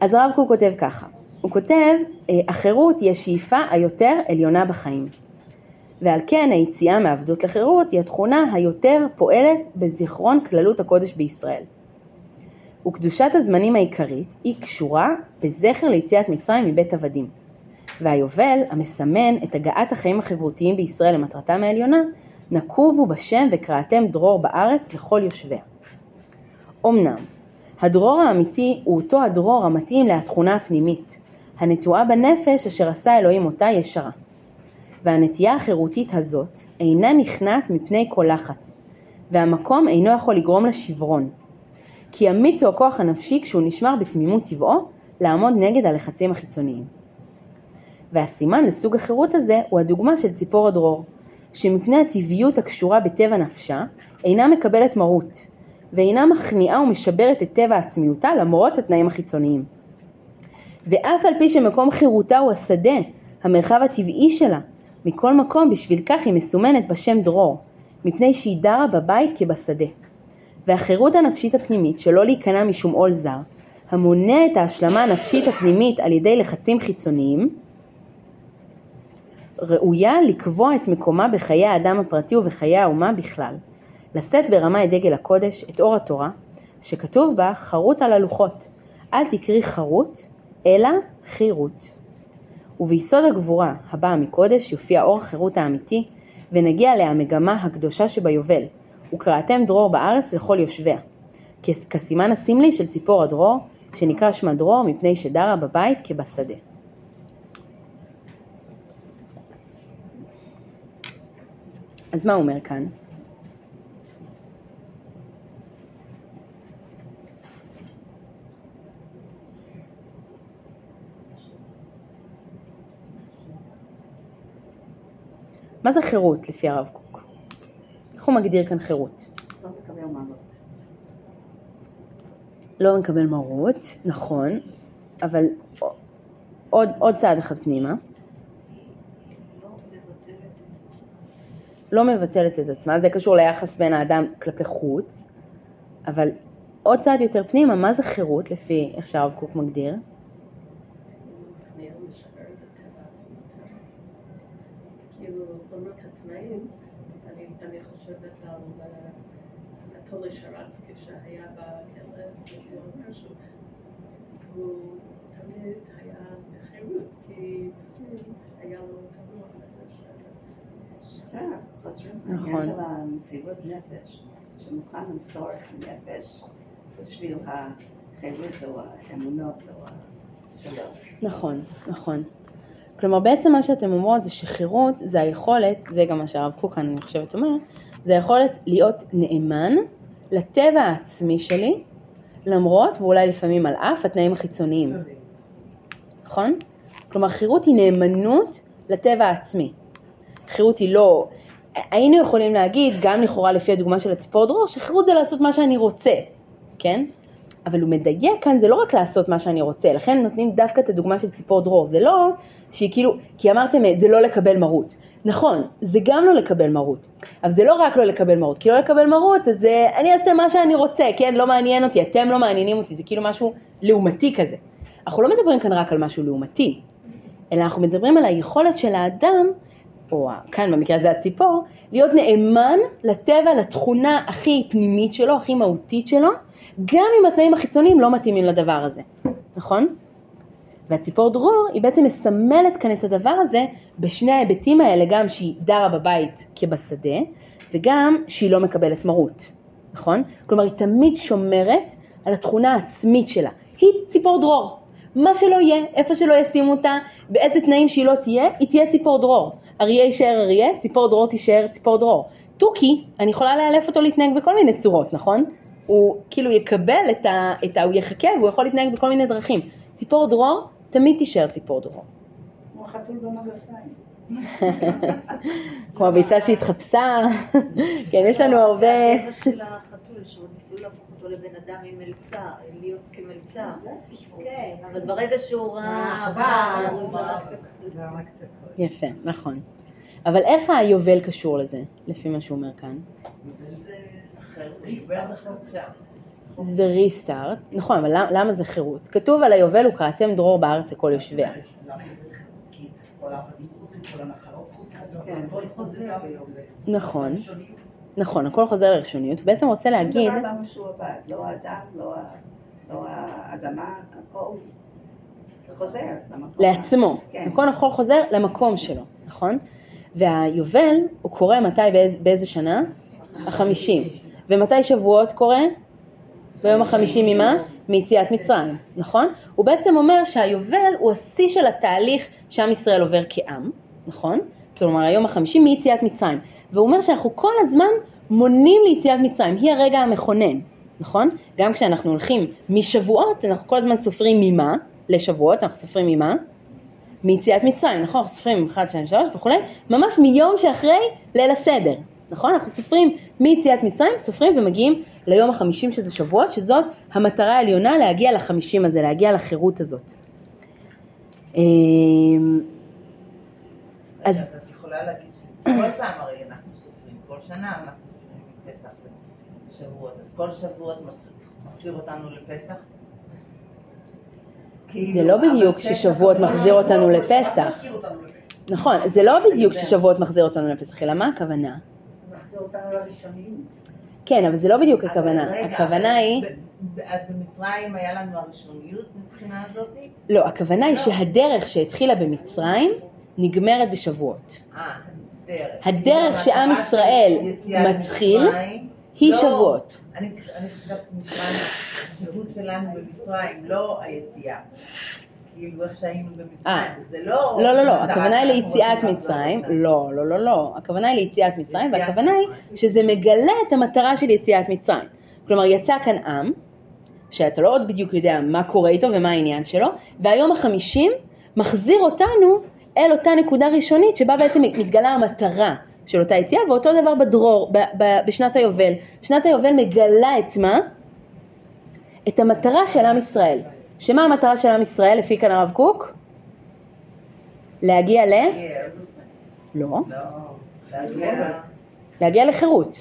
אז הרב קוק כותב ככה, הוא כותב, אה, החירות היא השאיפה היותר עליונה בחיים. ועל כן היציאה מעבדות לחירות היא התכונה היותר פועלת בזיכרון כללות הקודש בישראל. וקדושת הזמנים העיקרית היא קשורה בזכר ליציאת מצרים מבית עבדים. והיובל, המסמן את הגעת החיים החברותיים בישראל למטרתם העליונה, נקובו בשם וקראתם דרור בארץ לכל יושביה. אמנם, הדרור האמיתי הוא אותו הדרור המתאים לתכונה הפנימית, הנטועה בנפש אשר עשה אלוהים אותה ישרה. והנטייה החירותית הזאת אינה נכנעת מפני כל לחץ, והמקום אינו יכול לגרום לה שברון. כי אמיץ הוא הכוח הנפשי כשהוא נשמר בתמימות טבעו לעמוד נגד הלחצים החיצוניים. והסימן לסוג החירות הזה הוא הדוגמה של ציפור הדרור, שמפני הטבעיות הקשורה בטבע נפשה, אינה מקבלת מרות, ואינה מכניעה ומשברת את טבע עצמיותה למרות התנאים החיצוניים. ואף על פי שמקום חירותה הוא השדה, המרחב הטבעי שלה, מכל מקום בשביל כך היא מסומנת בשם דרור, מפני שהיא דרה בבית כבשדה. והחירות הנפשית הפנימית שלא להיכנע משום עול זר, המונע את ההשלמה הנפשית הפנימית על ידי לחצים חיצוניים, ראויה לקבוע את מקומה בחיי האדם הפרטי ובחיי האומה בכלל. לשאת ברמה את דגל הקודש, את אור התורה, שכתוב בה חרוט על הלוחות. אל תקרי חרוט, אלא חירות. וביסוד הגבורה הבאה מקודש יופיע אור החירות האמיתי, ונגיע להמגמה הקדושה שביובל, וקראתם דרור בארץ לכל יושביה. כסימן הסמלי של ציפור הדרור, שנקרא שמה דרור מפני שדרה בבית כבשדה. אז מה הוא אומר כאן? מה זה חירות לפי הרב קוק? איך הוא מגדיר כאן חירות? לא מקבל מרות. לא מקבל מרות, נכון, אבל עוד, עוד צעד אחד פנימה. לא מבטלת את עצמה, זה קשור ליחס בין האדם כלפי חוץ, אבל עוד צעד יותר פנימה, מה זה חירות לפי איך שהרב קוק מגדיר? כאילו, למרות התנאים, אני, אני חושבת על אה, אנטולי שרצקי שהיה בכלא, והוא אומר שהוא תמיד היה בחירות, כי בפנים היה לו את הרוח הזה עכשיו, חוזרים נכון. לעניין של המסירות נפש, שמוכן למסור את הנפש בשביל החירות או האמונות או השלום. נכון, נכון. כלומר בעצם מה שאתם אומרות זה שחירות זה היכולת, זה גם מה שהרב קוק כאן אני חושבת אומר, זה היכולת להיות נאמן לטבע העצמי שלי, למרות ואולי לפעמים על אף התנאים החיצוניים, נכון? כלומר חירות היא נאמנות לטבע העצמי. חירות היא לא, היינו יכולים להגיד, גם לכאורה לפי הדוגמה של הציפור דרור, שחירות זה לעשות מה שאני רוצה, כן? אבל הוא מדייק כאן, זה לא רק לעשות מה שאני רוצה, לכן נותנים דווקא את הדוגמה של ציפור דרור, זה לא שהיא כאילו, כי אמרתם זה לא לקבל מרות, נכון, זה גם לא לקבל מרות, אבל זה לא רק לא לקבל מרות, כי לא לקבל מרות, אז אה, אני אעשה מה שאני רוצה, כן, לא מעניין אותי, אתם לא מעניינים אותי, זה כאילו משהו לעומתי כזה. אנחנו לא מדברים כאן רק על משהו לעומתי, אלא אנחנו מדברים על היכולת של האדם, או כאן במקרה הזה הציפור, להיות נאמן לטבע, לתכונה הכי פנימית שלו, הכי מהותית שלו, גם אם התנאים החיצוניים לא מתאימים לדבר הזה, נכון? והציפור דרור היא בעצם מסמלת כאן את הדבר הזה בשני ההיבטים האלה, גם שהיא דרה בבית כבשדה, וגם שהיא לא מקבלת מרות, נכון? כלומר היא תמיד שומרת על התכונה העצמית שלה. היא ציפור דרור. מה שלא יהיה, איפה שלא ישימו אותה, באיזה תנאים שהיא לא תהיה, היא תהיה ציפור דרור. אריה יישאר אריה, ציפור דרור תישאר ציפור דרור. תוכי, אני יכולה לאלף אותו להתנהג בכל מיני צורות, נכון? הוא כאילו יקבל את ה... את ה הוא יחכה והוא יכול להתנהג בכל מיני דרכים. ציפור דרור תמיד תישאר ציפור דרור. כמו חתול במגפיים. כמו הביצה שהתחפשה, כן, יש לנו הרבה... אותו לבן אדם עם מלצר, להיות כמלצר. כן, אבל ברגע שהוא ראה עבר, הוא זרק את הכל. יפה, נכון. אבל איך היובל קשור לזה, לפי מה שהוא אומר כאן? זה ריסטארט, נכון, אבל למה- זה חירות? כתוב על היובל וקראתם דרור בארץ לכל יושביה. כן. נכון, נכון, הכל חוזר לראשוניות, בעצם רוצה להגיד, שום דבר לא משועבד, לא האדם, לא לא האדמה, הכל זה חוזר למקום. לעצמו, כן. נכון, הכל חוזר למקום שלו, נכון? והיובל הוא קורה מתי, באיזה, באיזה שנה? החמישים. ומתי שבועות קורה? ביום החמישי ממה? מיציאת מצרים, נכון? הוא בעצם אומר שהיובל הוא השיא של התהליך שעם ישראל עובר כעם, נכון? כלומר היום החמישי מיציאת מצרים. והוא אומר שאנחנו כל הזמן מונים ליציאת מצרים, היא הרגע המכונן, נכון? גם כשאנחנו הולכים משבועות, אנחנו כל הזמן סופרים ממה לשבועות, אנחנו סופרים ממה? מיציאת מצרים, נכון? אנחנו סופרים 1, 2, 3 וכולי, ממש מיום שאחרי ליל הסדר, נכון? אנחנו סופרים מיציאת מצרים, סופרים ומגיעים ליום החמישים שזה שבועות, שזאת המטרה העליונה להגיע לחמישים הזה, להגיע לחירות הזאת. אמ, אז יכולה להגיד שכל פעם הרי אנחנו סופרים, כל שנה אנחנו סופרים מפסח לשבועות, אז כל שבועות מחזיר אותנו לפסח? זה כאילו, לא בדיוק ששבועות לא מחזיר אותנו לפסח. נכון, זה לא בדיוק ששבועות מחזיר אותנו לפסח, אלא מה הכוונה? מחזיר אותנו לראשונים. כן, אבל זה לא בדיוק הכוונה. רגע, הכוונה היא, אז במצרים היה לנו הראשוניות מבחינה הזאת? לא, הכוונה היא שהדרך שהתחילה במצרים נגמרת בשבועות. אה, הדרך. הדרך כאילו, שעם ישראל מתחיל היא לא, שבועות. אני חשבתי מצרים, השהות שלנו במצרים, לא היציאה. כאילו איך שהיינו אה. במצרים, זה לא... לא, לא, לא, מטרה הכוונה היא ליציאת מצרים. לא, לא, לא, לא, הכוונה היא ליציאת מצרים, והכוונה היא. שזה מגלה את המטרה של יציאת מצרים. כלומר, יצא כאן עם, שאתה לא עוד בדיוק יודע מה קורה איתו ומה העניין שלו, והיום החמישים מחזיר אותנו אל אותה נקודה ראשונית שבה בעצם מתגלה המטרה של אותה יציאה, ואותו דבר בדרור, ב- ב- בשנת היובל. שנת היובל מגלה את מה? את המטרה של עם ישראל. שמה המטרה של עם ישראל לפי כאן הרב קוק? להגיע ל... לא. להגיע לחירות.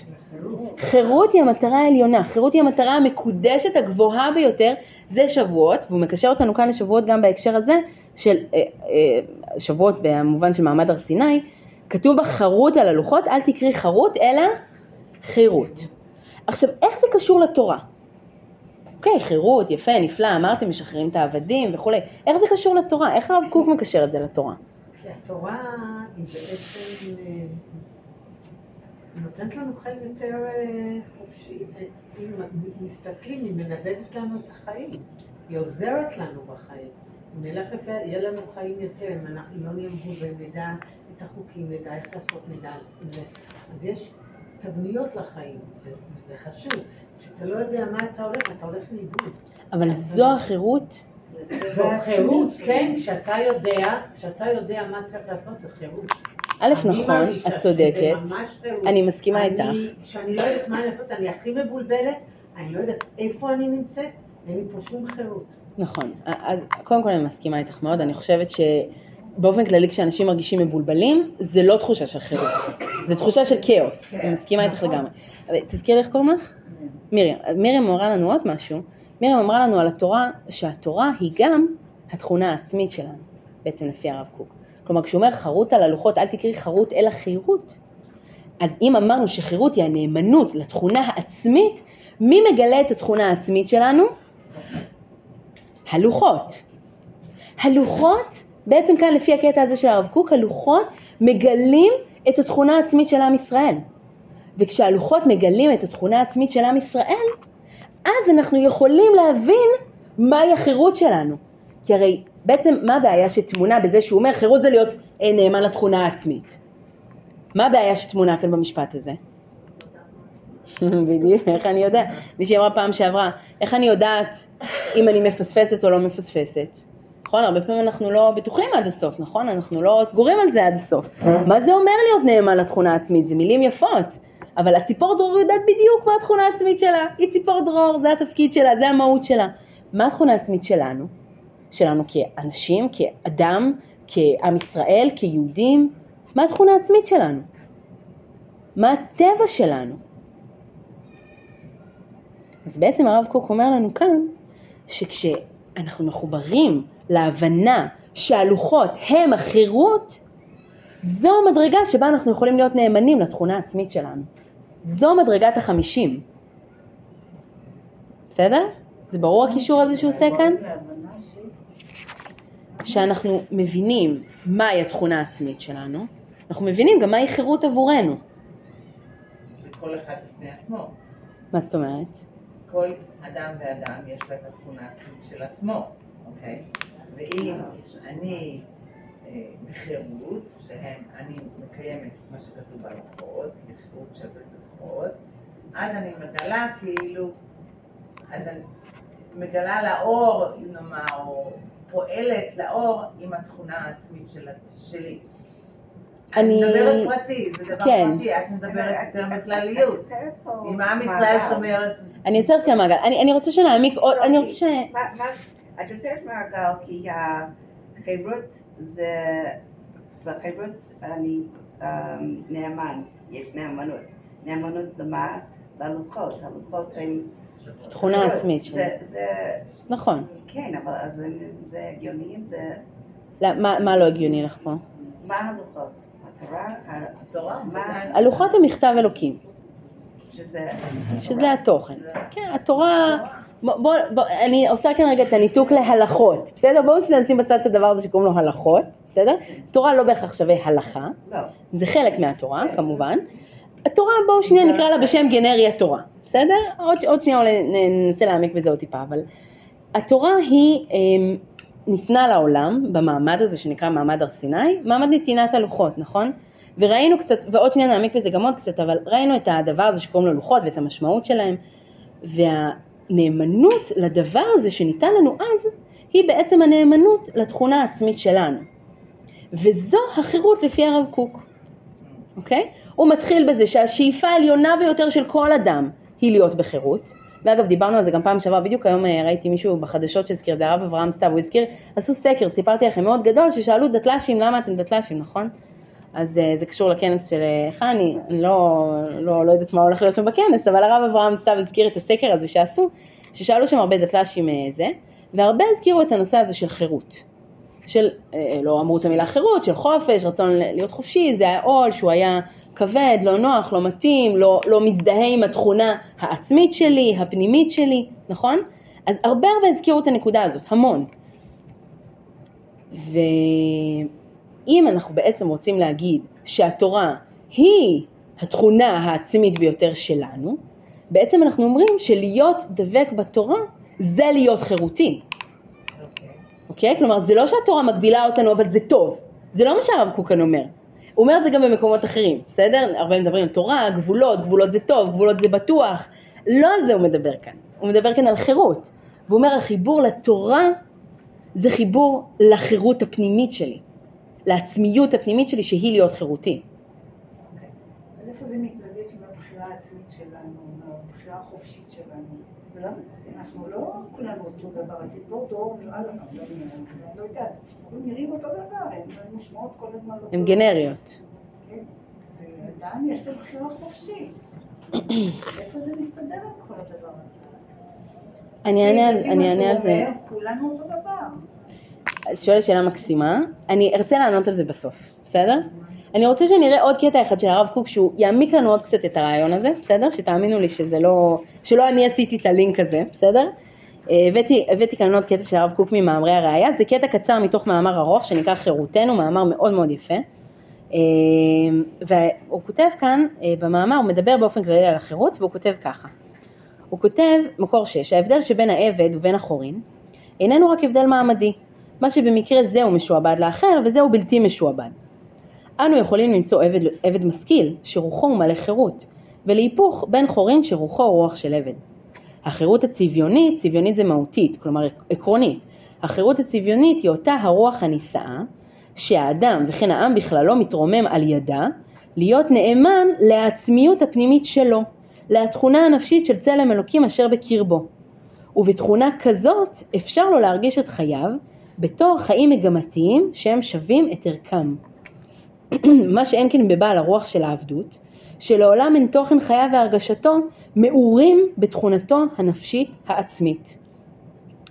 חירות היא המטרה העליונה, חירות היא המטרה המקודשת הגבוהה ביותר, זה שבועות, והוא מקשר אותנו כאן לשבועות גם בהקשר הזה, של אה, אה, שבועות במובן של מעמד הר סיני, כתוב בחרות על הלוחות, אל תקרי חרות אלא חירות. עכשיו, איך זה קשור לתורה? אוקיי, חירות, יפה, נפלא, אמרתם, משחררים את העבדים וכולי, איך זה קשור לתורה? איך הרב קוק מקשר את זה לתורה? כי התורה היא בעצם אה, נותנת לנו חיים יותר. אה, אם מסתכלים, היא מנוודת לנו את החיים. היא עוזרת לנו בחיים. נלך לפי, יהיה לנו חיים יותר, אם אנחנו לא נהיה מבובים, נדע את החוקים, נדע איך לעשות, נדע... אז יש תבניות לחיים, זה, זה חשוב. כשאתה לא יודע מה אתה הולך, אתה הולך לאיבוד. אבל זו החירות? זו חירות, כן, כשאתה יודע, כשאתה יודע מה צריך לעשות, זה חירות. א', נכון, את צודקת. אני מסכימה איתך. כשאני לא יודעת מה לעשות, אני הכי מבולבלת, אני לא יודעת איפה אני נמצאת, אין לי פה שום חירות. נכון, אז קודם כל אני מסכימה איתך מאוד, אני חושבת באופן כללי כשאנשים מרגישים מבולבלים, זה לא תחושה של חירות, זה תחושה של כאוס, אני מסכימה איתך לגמרי. תזכירי איך קוראים לך? מרים. מרים אמרה לנו עוד משהו, מרים אמרה לנו על התורה, שהתורה היא גם התכונה העצמית שלנו, בעצם לפי הרב קוק. כלומר כשהוא אומר חרות על הלוחות, אל תקראי חרות אלא חירות. אז אם אמרנו שחירות היא הנאמנות לתכונה העצמית, מי מגלה את התכונה העצמית שלנו? הלוחות. הלוחות, בעצם כאן לפי הקטע הזה של הרב קוק, הלוחות מגלים את התכונה העצמית של עם ישראל. וכשהלוחות מגלים את התכונה העצמית של עם ישראל, אז אנחנו יכולים להבין מהי החירות שלנו. כי הרי בעצם מה הבעיה שטמונה בזה שהוא אומר חירות זה להיות אה, נאמן לתכונה העצמית? מה הבעיה שטמונה כאן במשפט הזה? בדיוק, איך אני יודע? מישהי אמרה פעם שעברה, איך אני יודעת אם אני מפספסת או לא מפספסת? נכון? הרבה פעמים אנחנו לא בטוחים עד הסוף, נכון? אנחנו לא סגורים על זה עד הסוף. מה זה אומר להיות נאמן לתכונה העצמית? זה מילים יפות. אבל הציפור דרור יודעת בדיוק מה התכונה העצמית שלה. היא ציפור דרור, זה התפקיד שלה, זה המהות שלה. מה התכונה העצמית שלנו? שלנו כאנשים, כאדם, כעם ישראל, כיהודים? מה התכונה העצמית שלנו? מה הטבע שלנו? אז בעצם הרב קוק אומר לנו כאן, שכשאנחנו מחוברים להבנה שהלוחות הם החירות, זו המדרגה שבה אנחנו יכולים להיות נאמנים לתכונה העצמית שלנו. זו מדרגת החמישים. בסדר? זה ברור הקישור הזה שהוא עושה כאן? שאנחנו מבינים מהי התכונה העצמית שלנו, אנחנו מבינים גם מהי חירות עבורנו. זה כל אחד בפני עצמו. מה זאת אומרת? כל אדם ואדם יש לו את התכונה העצמית של עצמו, אוקיי? ואם אני אה, בחירות, שהם, אני מקיימת מה שכתוב בלוחות, בחירות של בלוחות, אז אני מגלה כאילו, אז אני מגלה לאור, נאמר, או פועלת לאור עם התכונה העצמית של, שלי. אני מדברת פרטי, זה דבר כן. פרטי, את מדברת יותר בכלליות. אם עם ישראל שומר... אני יוצרת כאן מעגל. אני אני רוצה שנעמיק עוד, אני רוצה ש... את יוצרת מעגל כי החירות זה, בחירות אני אה, נאמן, יש נאמנות. נאמנות למה? ללוחות, הלוחות הם... תכונה עצמית שלי. זה, נכון. כן, אבל אז זה- הגיוני, זה... לא, מה מה לא הגיוני לך פה? מה הלוחות? התורה? הלוחות הם מכתב אלוקים, שזה... התוכן. כן, התורה... בוא, אני עושה כאן רגע את הניתוק להלכות, בסדר? בואו נשים בצד את הדבר הזה שקוראים לו הלכות, בסדר? תורה לא בהכרח שווה הלכה, לא. זה חלק מהתורה כמובן. התורה בואו שנייה נקרא לה בשם גנרי התורה, בסדר? עוד, עוד שנייה אולי ננסה להעמיק בזה עוד טיפה, אבל התורה היא אמ, ניתנה לעולם במעמד הזה שנקרא מעמד הר סיני, מעמד נתינת הלוחות, נכון? וראינו קצת, ועוד שנייה נעמיק בזה גם עוד קצת, אבל ראינו את הדבר הזה שקוראים לו לוחות ואת המשמעות שלהם, והנאמנות לדבר הזה שניתן לנו אז, היא בעצם הנאמנות לתכונה העצמית שלנו. וזו החירות לפי הרב קוק, אוקיי? הוא מתחיל בזה שהשאיפה העליונה ביותר של כל אדם היא להיות בחירות. ואגב דיברנו על זה גם פעם שעברה, בדיוק היום אה, ראיתי מישהו בחדשות שהזכיר, זה הרב אברהם סתיו, הוא הזכיר, עשו סקר, סיפרתי לכם מאוד גדול, ששאלו דתל"שים למה אתם דתל"שים, נכון? אז אה, זה קשור לכנס של אה, חני, לא, לא, לא יודעת מה הולך להיות שם בכנס, אבל הרב אברהם סתיו הזכיר את הסקר הזה שעשו, ששאלו שם הרבה דתל"שים זה, והרבה הזכירו את הנושא הזה של חירות. של, לא אמרו את המילה חירות, של חופש, רצון להיות חופשי, זה העול שהוא היה כבד, לא נוח, לא מתאים, לא, לא מזדהה עם התכונה העצמית שלי, הפנימית שלי, נכון? אז הרבה הרבה הזכירו את הנקודה הזאת, המון. ואם אנחנו בעצם רוצים להגיד שהתורה היא התכונה העצמית ביותר שלנו, בעצם אנחנו אומרים שלהיות דבק בתורה זה להיות חירותי. אוקיי? כלומר, זה לא שהתורה מגבילה אותנו, אבל זה טוב. זה לא מה שהרב קוקן אומר. הוא אומר את זה גם במקומות אחרים, בסדר? הרבה מדברים על תורה, גבולות, גבולות זה טוב, גבולות זה בטוח. לא על זה הוא מדבר כאן. הוא מדבר כאן על חירות. והוא אומר, החיבור לתורה זה חיבור לחירות הפנימית שלי. לעצמיות הפנימית שלי, שהיא להיות חירותי. איפה זה מתנגש עם הבחירה העצמית שלנו, מהבחירה החופשית שלנו. זה לא, אנחנו לא כולנו אותו דבר, הציפור טוב, לא לא יודעת, הציפורים נראים אותו דבר, הן מושמעות כל הזמן. הן. גנריות. כן, יש להם בחירה חופשית. איפה זה מסתדר עם כל הדבר הזה? אני אענה על- אענה על זה. אומר, כולנו אותו דבר. אז שואלת שאלה מקסימה, אני ארצה לענות על זה בסוף, בסדר? אני רוצה שנראה עוד קטע אחד של הרב קוק שהוא יעמיק לנו עוד קצת את הרעיון הזה, בסדר? שתאמינו לי שזה לא, שלא אני עשיתי את הלינק הזה, בסדר? אה, הבאתי, הבאתי כאן עוד קטע של הרב קוק ממאמרי הראייה, זה קטע קצר מתוך מאמר ארוך שנקרא חירותנו, מאמר מאוד מאוד יפה. אה, והוא כותב כאן, אה, במאמר, הוא מדבר באופן כללי על החירות והוא כותב ככה. הוא כותב, מקור 6, ההבדל שבין העבד ובין החורין איננו רק הבדל מעמדי, מה שבמקרה זה הוא משועבד לאחר וזהו בלתי משועבד. אנו יכולים למצוא עבד, עבד משכיל שרוחו הוא מלא חירות, ולהיפוך בן חורין שרוחו הוא רוח של עבד. החירות הצביונית, צביונית זה מהותית, כלומר עקרונית, החירות הצביונית היא אותה הרוח הנישאה, שהאדם וכן העם בכללו מתרומם על ידה, להיות נאמן לעצמיות הפנימית שלו, לתכונה הנפשית של צלם אלוקים אשר בקרבו. ובתכונה כזאת אפשר לו להרגיש את חייו בתור חיים מגמתיים שהם שווים את ערכם. מה שאין כן בבעל הרוח של העבדות, שלעולם אין תוכן חייו והרגשתו מעורים בתכונתו הנפשית העצמית.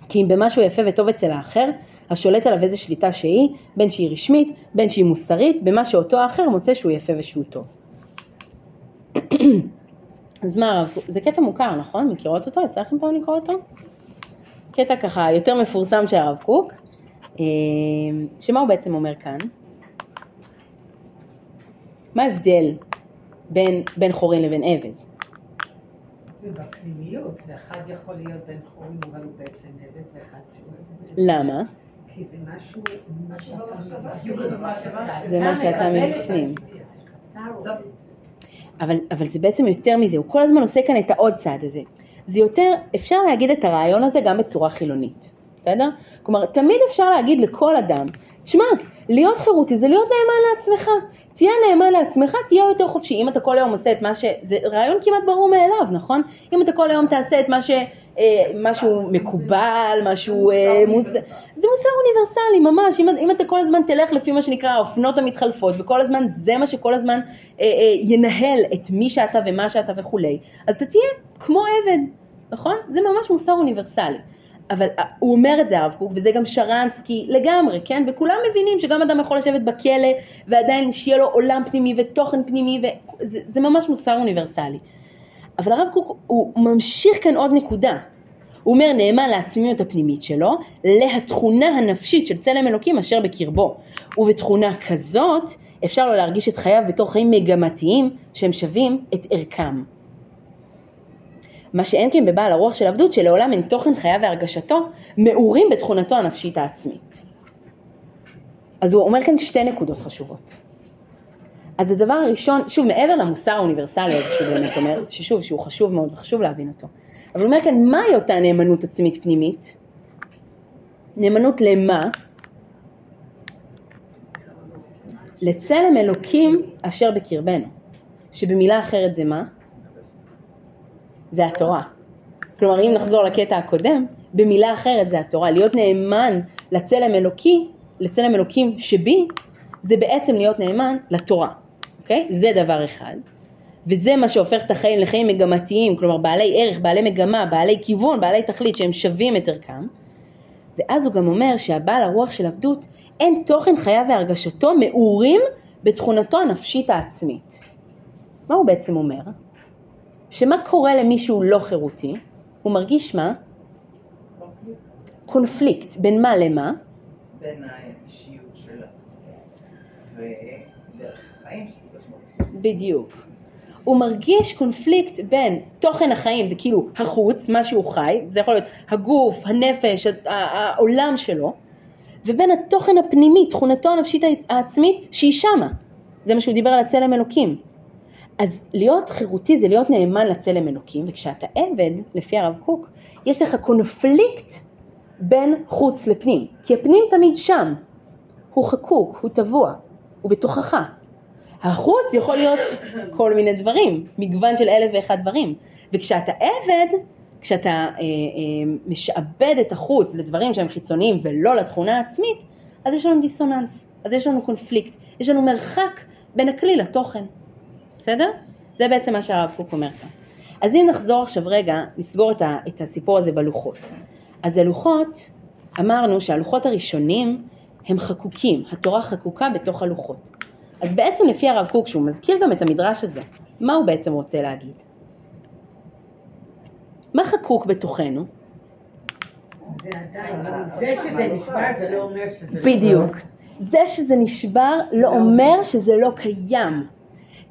כי אם במשהו יפה וטוב אצל האחר, השולט עליו איזה שליטה שהיא, בין שהיא רשמית, בין שהיא מוסרית, במה שאותו האחר מוצא שהוא יפה ושהוא טוב. אז מה הרב? זה קטע מוכר, נכון? מכירות אותו? יצא לכם פעם לקרוא אותו? קטע ככה יותר מפורסם של הרב קוק, אה, שמה הוא בעצם אומר כאן? מה ההבדל בין, בין חורין לבין עבד? זה בפנימיות, זה אחד יכול להיות בן חורין, אבל הוא בעצם עבד, ואחד שהוא עבד. למה? כי זה משהו, משהו זה מה שאתה מבפנים. אבל, אבל זה בעצם יותר מזה, הוא כל הזמן עושה כאן את העוד צעד הזה. זה יותר, אפשר להגיד את הרעיון הזה גם בצורה חילונית, בסדר? כלומר, תמיד אפשר להגיד לכל אדם, תשמע, להיות חירותי זה להיות נאמן לעצמך. תהיה נאמן לעצמך, תהיה יותר חופשי. אם אתה כל היום עושה את מה ש... זה רעיון כמעט ברור מאליו, נכון? אם אתה כל היום תעשה את מה ש... אה, משהו מקובל, משהו אה, מוס... זה מוסר אוניברסלי ממש, אם, אם אתה כל הזמן תלך לפי מה שנקרא האופנות המתחלפות וכל הזמן זה מה שכל הזמן אה, אה, ינהל את מי שאתה ומה שאתה וכולי, אז אתה תהיה כמו עבד, נכון? זה ממש מוסר אוניברסלי. אבל אה, הוא אומר את זה הרב קוק וזה גם שרנסקי לגמרי, כן? וכולם מבינים שגם אדם יכול לשבת בכלא ועדיין שיהיה לו עולם פנימי ותוכן פנימי וזה זה ממש מוסר אוניברסלי. אבל הרב קוק הוא ממשיך כאן עוד נקודה. הוא אומר נאמן לעצמיות הפנימית שלו, להתכונה הנפשית של צלם אלוקים אשר בקרבו. ובתכונה כזאת אפשר לו להרגיש את חייו בתור חיים מגמתיים שהם שווים את ערכם. מה שאין כן בבעל הרוח של עבדות שלעולם אין תוכן חייו והרגשתו מעורים בתכונתו הנפשית העצמית. אז הוא אומר כאן שתי נקודות חשובות. אז הדבר הראשון, שוב מעבר למוסר האוניברסלי הזה שהוא באמת אומר, ששוב שהוא חשוב מאוד וחשוב להבין אותו, אבל הוא אומר כאן מהי אותה נאמנות עצמית פנימית? נאמנות למה? לצלם אלוקים אשר בקרבנו, שבמילה אחרת זה מה? זה התורה. כלומר אם נחזור לקטע הקודם, במילה אחרת זה התורה, להיות נאמן לצלם אלוקי, לצלם אלוקים שבי, זה בעצם להיות נאמן לתורה, אוקיי? זה דבר אחד. וזה מה שהופך את החיים לחיים מגמתיים, כלומר בעלי ערך, בעלי מגמה, בעלי כיוון, בעלי תכלית שהם שווים את ערכם. ואז הוא גם אומר שהבעל הרוח של עבדות, אין תוכן חייו והרגשתו מעורים בתכונתו הנפשית העצמית. מה הוא בעצם אומר? שמה קורה למי שהוא לא חירותי? הוא מרגיש מה? קונפליקט. בין מה למה? בין האישיות של עצמו ודרך החיים. בדיוק. הוא מרגיש קונפליקט בין תוכן החיים, זה כאילו החוץ, מה שהוא חי, זה יכול להיות הגוף, הנפש, העולם שלו, ובין התוכן הפנימי, תכונתו הנפשית העצמית, שהיא שמה. זה מה שהוא דיבר על הצלם אלוקים. אז להיות חירותי זה להיות נאמן לצלם אלוקים, וכשאתה עבד, לפי הרב קוק, יש לך קונפליקט בין חוץ לפנים, כי הפנים תמיד שם, הוא חקוק, הוא טבוע, הוא בתוכך. החוץ יכול להיות כל מיני דברים, מגוון של אלף ואחד דברים. וכשאתה עבד, כשאתה אה, אה, משעבד את החוץ לדברים שהם חיצוניים ולא לתכונה העצמית, אז יש לנו דיסוננס, אז יש לנו קונפליקט, יש לנו מרחק בין הכלי לתוכן, בסדר? זה בעצם מה שהרב קוק אומר כאן. אז אם נחזור עכשיו רגע, נסגור את, ה, את הסיפור הזה בלוחות. אז הלוחות, אמרנו שהלוחות הראשונים הם חקוקים, התורה חקוקה בתוך הלוחות. אז בעצם לפי הרב קוק, שהוא מזכיר גם את המדרש הזה, מה הוא בעצם רוצה להגיד? מה חקוק בתוכנו? זה עדיין, זה שזה נשבר זה לא אומר שזה... בדיוק. זה שזה נשבר לא אומר שזה לא קיים.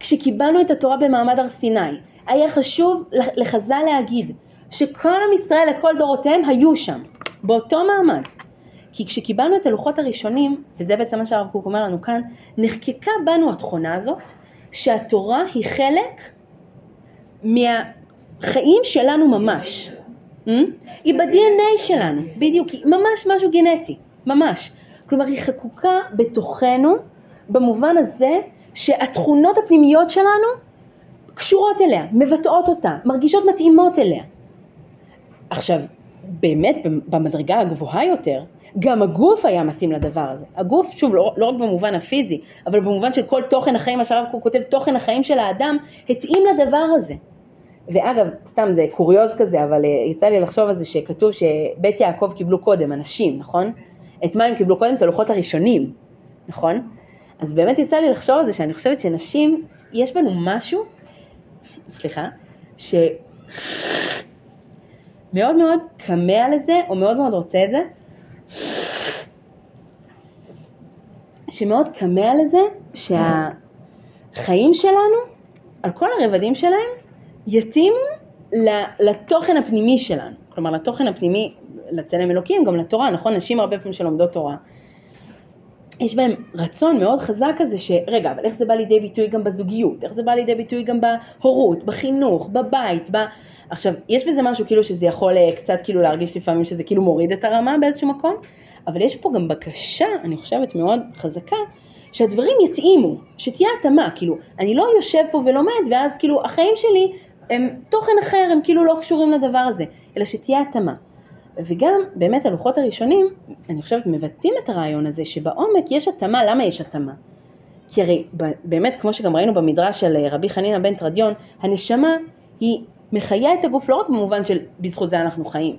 כשקיבלנו את התורה במעמד הר סיני, היה חשוב לחז"ל להגיד שכל עם ישראל לכל דורותיהם היו שם, באותו מעמד. כי כשקיבלנו את הלוחות הראשונים, וזה בעצם מה שהרב קוק אומר לנו כאן, נחקקה בנו התכונה הזאת, שהתורה היא חלק מהחיים שלנו ממש. Hmm? היא ב-DNA שלנו, בדיוק, היא ממש משהו גנטי, ממש. כלומר היא חקוקה בתוכנו במובן הזה שהתכונות הפנימיות שלנו קשורות אליה, מבטאות אותה, מרגישות מתאימות אליה. עכשיו, באמת במדרגה הגבוהה יותר, גם הגוף היה מתאים לדבר הזה. הגוף, שוב, לא, לא רק במובן הפיזי, אבל במובן של כל תוכן החיים, מה שהרב קוק כותב, תוכן החיים של האדם, התאים לדבר הזה. ואגב, סתם זה קוריוז כזה, אבל אה, יצא לי לחשוב על זה שכתוב שבית יעקב קיבלו קודם, אנשים, נכון? את מה הם קיבלו קודם? את הלוחות הראשונים, נכון? אז באמת יצא לי לחשוב על זה שאני חושבת שנשים, יש בנו משהו, סליחה, שמאוד מאוד כמה לזה, או מאוד מאוד רוצה את זה, שמאוד כמה לזה שהחיים שלנו, על כל הרבדים שלהם, יתאימו לתוכן הפנימי שלנו. כלומר, לתוכן הפנימי, לצלם אלוקים, גם לתורה, נכון? נשים הרבה פעמים שלומדות תורה. יש בהם רצון מאוד חזק כזה שרגע, אבל איך זה בא לידי ביטוי גם בזוגיות? איך זה בא לידי ביטוי גם בהורות, בחינוך, בבית, ב... עכשיו, יש בזה משהו כאילו שזה יכול אה, קצת כאילו להרגיש לפעמים שזה כאילו מוריד את הרמה באיזשהו מקום, אבל יש פה גם בקשה, אני חושבת מאוד חזקה, שהדברים יתאימו, שתהיה התאמה, כאילו, אני לא יושב פה ולומד ואז כאילו החיים שלי הם תוכן אחר, הם כאילו לא קשורים לדבר הזה, אלא שתהיה התאמה. וגם באמת הלוחות הראשונים, אני חושבת, מבטאים את הרעיון הזה שבעומק יש התאמה, למה יש התאמה? כי הרי באמת, כמו שגם ראינו במדרש של רבי חנינא בן תרדיון, הנשמה היא מחיה את הגוף לא רק במובן של בזכות זה אנחנו חיים,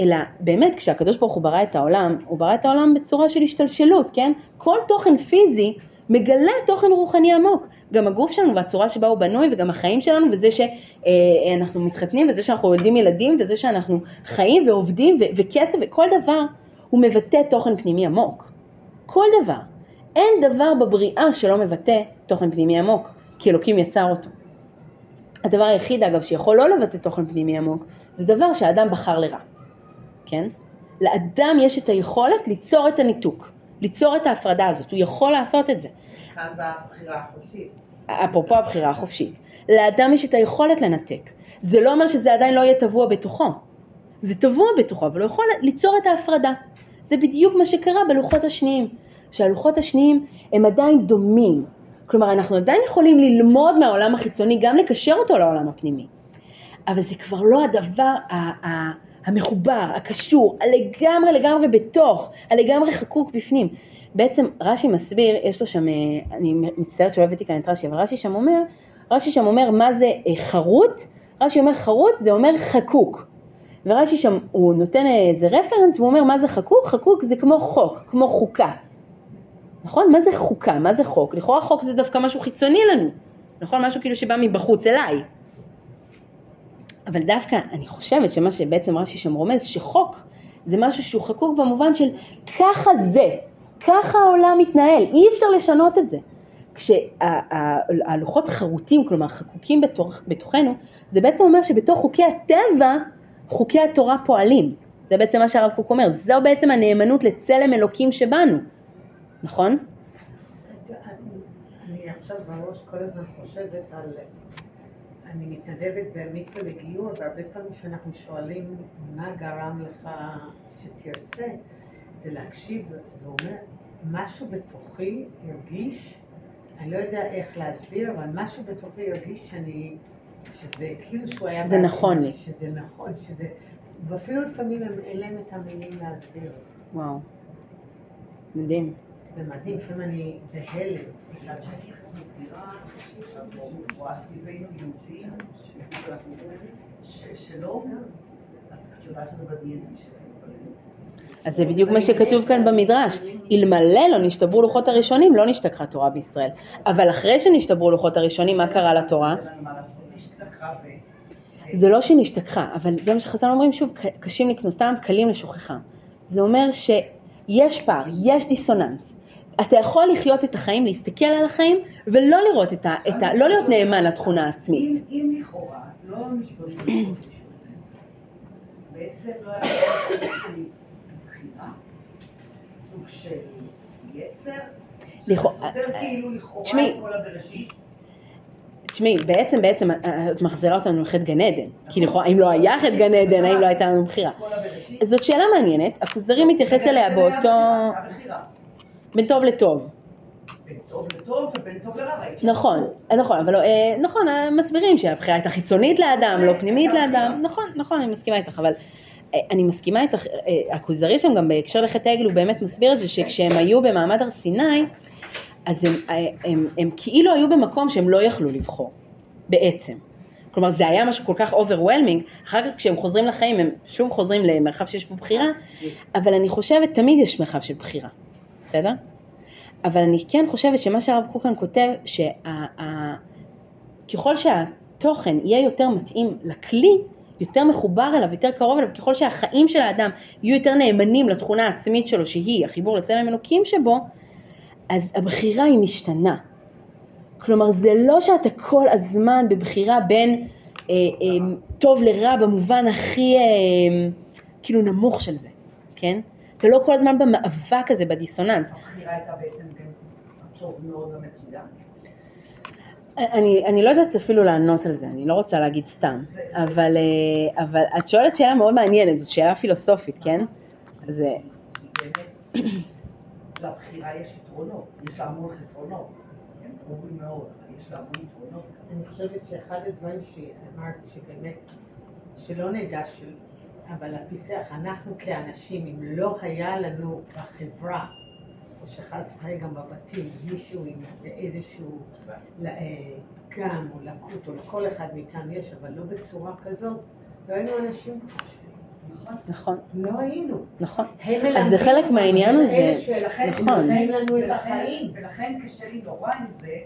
אלא באמת כשהקדוש ברוך הוא ברא את העולם, הוא ברא את העולם בצורה של השתלשלות, כן? כל תוכן פיזי מגלה תוכן רוחני עמוק. גם הגוף שלנו והצורה שבה הוא בנוי וגם החיים שלנו וזה שאנחנו מתחתנים וזה שאנחנו יולדים ילדים וזה שאנחנו חיים ועובדים וכסף וכל דבר הוא מבטא תוכן פנימי עמוק. כל דבר. אין דבר בבריאה שלא מבטא תוכן פנימי עמוק, כי אלוקים יצר אותו. הדבר היחיד אגב שיכול לא לבטא תוכן פנימי עמוק זה דבר שהאדם בחר לרע, כן? לאדם יש את היכולת ליצור את הניתוק. ליצור את ההפרדה הזאת, הוא יכול לעשות את זה. כאן בבחירה החופשית. אפרופו הבחירה החופשית. לאדם יש את היכולת לנתק. זה לא אומר שזה עדיין לא יהיה טבוע בתוכו. זה טבוע בתוכו, אבל הוא יכול ליצור את ההפרדה. זה בדיוק מה שקרה בלוחות השניים. שהלוחות השניים הם עדיין דומים. כלומר, אנחנו עדיין יכולים ללמוד מהעולם החיצוני, גם לקשר אותו לעולם הפנימי. אבל זה כבר לא הדבר המחובר, הקשור, הלגמרי לגמרי בתוך, הלגמרי חקוק בפנים. בעצם רש"י מסביר, יש לו שם, אה, אני מצטערת שלא הבאתי כאן את רש"י, אבל רש"י שם אומר, רש"י שם אומר מה זה אה, חרוט, רש"י אומר חרוט זה אומר חקוק. ורש"י שם, הוא נותן איזה רפרנס והוא אומר מה זה חקוק? חקוק זה כמו חוק, כמו חוקה. נכון? מה זה חוקה? מה זה חוק? לכאורה חוק זה דווקא משהו חיצוני לנו. נכון? משהו כאילו שבא מבחוץ אליי. אבל דווקא אני חושבת שמה שבעצם רש"י שם רומז, שחוק זה משהו שהוא חקוק במובן של ככה זה, ככה העולם מתנהל, אי אפשר לשנות את זה. כשהלוחות חרוטים, כלומר חקוקים בתוך, בתוכנו, זה בעצם אומר שבתוך חוקי הטבע, חוקי התורה פועלים. זה בעצם מה שהרב קוק אומר, זו בעצם הנאמנות לצלם אלוקים שבנו, נכון? אני עכשיו בראש כל הזמן חושבת על אני מתנדבת במקווה לגיור, והרבה פעמים כשאנחנו שואלים מה גרם לך שתרצה, זה להקשיב, זה אומר, משהו בתוכי הרגיש אני לא יודע איך להסביר, אבל משהו בתוכי הרגיש שאני, שזה כאילו שהוא היה... שזה נכון לי. שזה נכון, שזה... ואפילו לפעמים הם- אין להם את המילים להסביר. וואו. מדהים. זה מדהים, לפעמים אני בהלם. מצד שני, את מסבירה רואה סביבנו יהודים, שלא, את יודעת שזה ב-DNA שלהם. אז זה בדיוק מה שכתוב כאן במדרש. אלמלא לא נשתברו לוחות הראשונים, לא נשתכחה תורה בישראל. אבל אחרי שנשתברו לוחות הראשונים, מה קרה לתורה? זה לא שנשתכחה, אבל זה מה שחז"ל אומרים שוב, קשים לקנותם, קלים לשוכחם. זה אומר שיש פער, יש דיסוננס. אתה יכול לחיות את החיים, להסתכל על החיים, ולא לראות את ה... את ה לא להיות נאמן לתכונה העצמית. אם- לכאורה לא נשברים ראשונים, בעצם לא היה בחירה, סוג של יצר, שסותר כאילו לכאורה. את כל הבראשית. תשמעי, בעצם, בעצם את מחזירה אותנו לחטא גן עדן. כי לכאורה, אם לא היה חטא גן עדן, האם לא הייתה לנו בחירה? זאת שאלה מעניינת, הכוזרי מתייחס אליה באותו... בין טוב לטוב. בין טוב לטוב ובין טוב לרע. נכון, נכון, אבל אה, נכון, אה, מסבירים שהבחירה הייתה חיצונית לאדם, לא פנימית לאדם, נכון, נכון, אני מסכימה איתך, אבל אה, אני מסכימה איתך, הכוזרי שם גם בהקשר לחטא העגל הוא באמת מסביר את זה שכשהם היו במעמד הר סיני, אז הם, הם, הם כאילו היו במקום שהם לא יכלו לבחור, בעצם. כלומר זה היה משהו כל כך overwhelming, אחר כך כשהם חוזרים לחיים הם שוב חוזרים למרחב שיש בו בחירה, אבל אני חושבת תמיד יש מרחב של בחירה, בסדר? אבל אני כן חושבת שמה שהרב קוק כאן כותב, שככל שהתוכן יהיה יותר מתאים לכלי, יותר מחובר אליו, יותר קרוב אליו, ככל שהחיים של האדם יהיו יותר נאמנים לתכונה העצמית שלו, שהיא החיבור לצלם אלוקים שבו, אז הבחירה היא משתנה. כלומר, זה לא שאתה כל הזמן בבחירה בין אה, אה, טוב לרע במובן הכי אה, כאילו נמוך של זה, כן? אתה לא כל הזמן במאבק הזה, בדיסוננס. למצוין. אני, אני לא יודעת אפילו לענות על זה, אני לא רוצה להגיד סתם, אבל, אה, אבל את שואלת שאלה מאוד מעניינת, זאת שאלה פילוסופית, כן? זה, באמת, לבחירה יש יתרונות, יש לה המון חסרונות. הם ברורים מאוד, אבל יש לה המון יתרונות. אני חושבת שאחד הדברים שאמרת, שבאמת, שלא נדע, של, אבל הפיסח, אנחנו כאנשים, אם לא היה לנו בחברה, או שחס וחלילה גם בבתים, מישהו עם איזשהו אה, פגם או לקות, או לכל אחד מאיתנו יש, אבל לא בצורה כזאת, לא היינו אנשים כמו נכון, לא היינו. נכון. אז זה חלק מהעניין הזה, נכון. מלמדים לנו את ולכן- החיים. ולכן קשה לי נורא עם זה,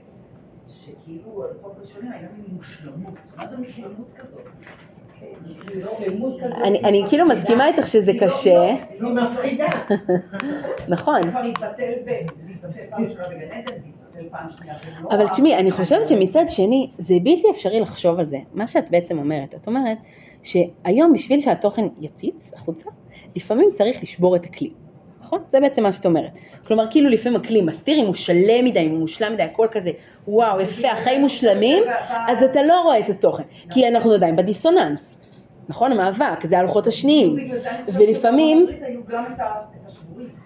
שכאילו הלוחות ראשונים היה מין מושלמות. מה זה מושלמות כזאת? לא. אני, אני כאילו מסכימה איתך שזה לא- קשה, היא לא מפחידה. נכון, אבל. תשמעי, אני חושבת שמצד שני, זה בלתי אפשרי לחשוב על זה. מה שאת בעצם אומרת, את אומרת שהיום בשביל שהתוכן יציץ החוצה, לפעמים צריך לשבור את הכלי. נכון? זה בעצם מה שאת אומרת. כלומר, כאילו לפעמים הכלי מסתיר, אם הוא שלם מדי, אם הוא מושלם מדי, הכל כזה, וואו, יפה, החיים מושלמים, אז אתה לא רואה את התוכן. כי אנחנו עדיין בדיסוננס. נכון? המאבק, זה הלוחות השניים. ולפעמים...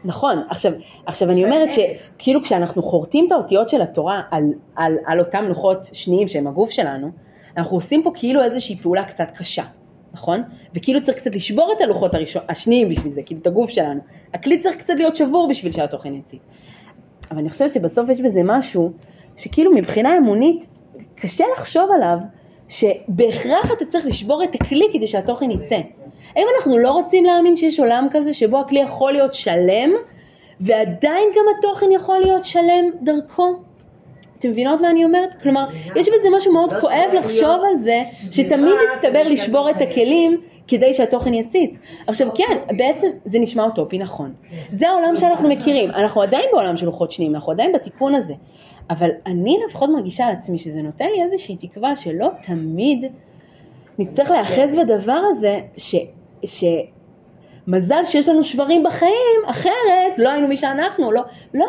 נכון, עכשיו, עכשיו אני אומרת שכאילו כשאנחנו חורטים את האותיות של התורה על, על, על אותם לוחות שניים שהם הגוף שלנו, אנחנו עושים פה כאילו איזושהי פעולה קצת קשה, נכון? וכאילו צריך קצת לשבור את הלוחות הראשון, השניים בשביל זה, כאילו את הגוף שלנו. הכלי צריך קצת להיות שבור בשביל שהתוכן יציב. אבל אני חושבת שבסוף יש בזה משהו שכאילו מבחינה אמונית קשה לחשוב עליו שבהכרח אתה צריך לשבור את הכלי כדי שהתוכן יצא. האם אנחנו לא רוצים להאמין שיש עולם כזה שבו הכלי יכול להיות שלם ועדיין גם התוכן יכול להיות שלם דרכו? אתם מבינות מה אני אומרת? כלומר, יש בזה משהו מאוד לא כואב לחשוב על זה, שתמיד נצטבר כדי לשבור את הכלים כדי שהתוכן יציץ. עכשיו כן, בעצם זה נשמע אוטופי נכון. זה העולם שאנחנו מכירים, אנחנו עדיין בעולם של לוחות שניים, אנחנו עדיין בתיקון הזה. אבל אני לפחות מרגישה על עצמי שזה נותן לי איזושהי תקווה שלא תמיד נצטרך להיאחז בדבר הזה, ש... ש... מזל שיש לנו שברים בחיים, אחרת לא היינו מי שאנחנו, לא, לא.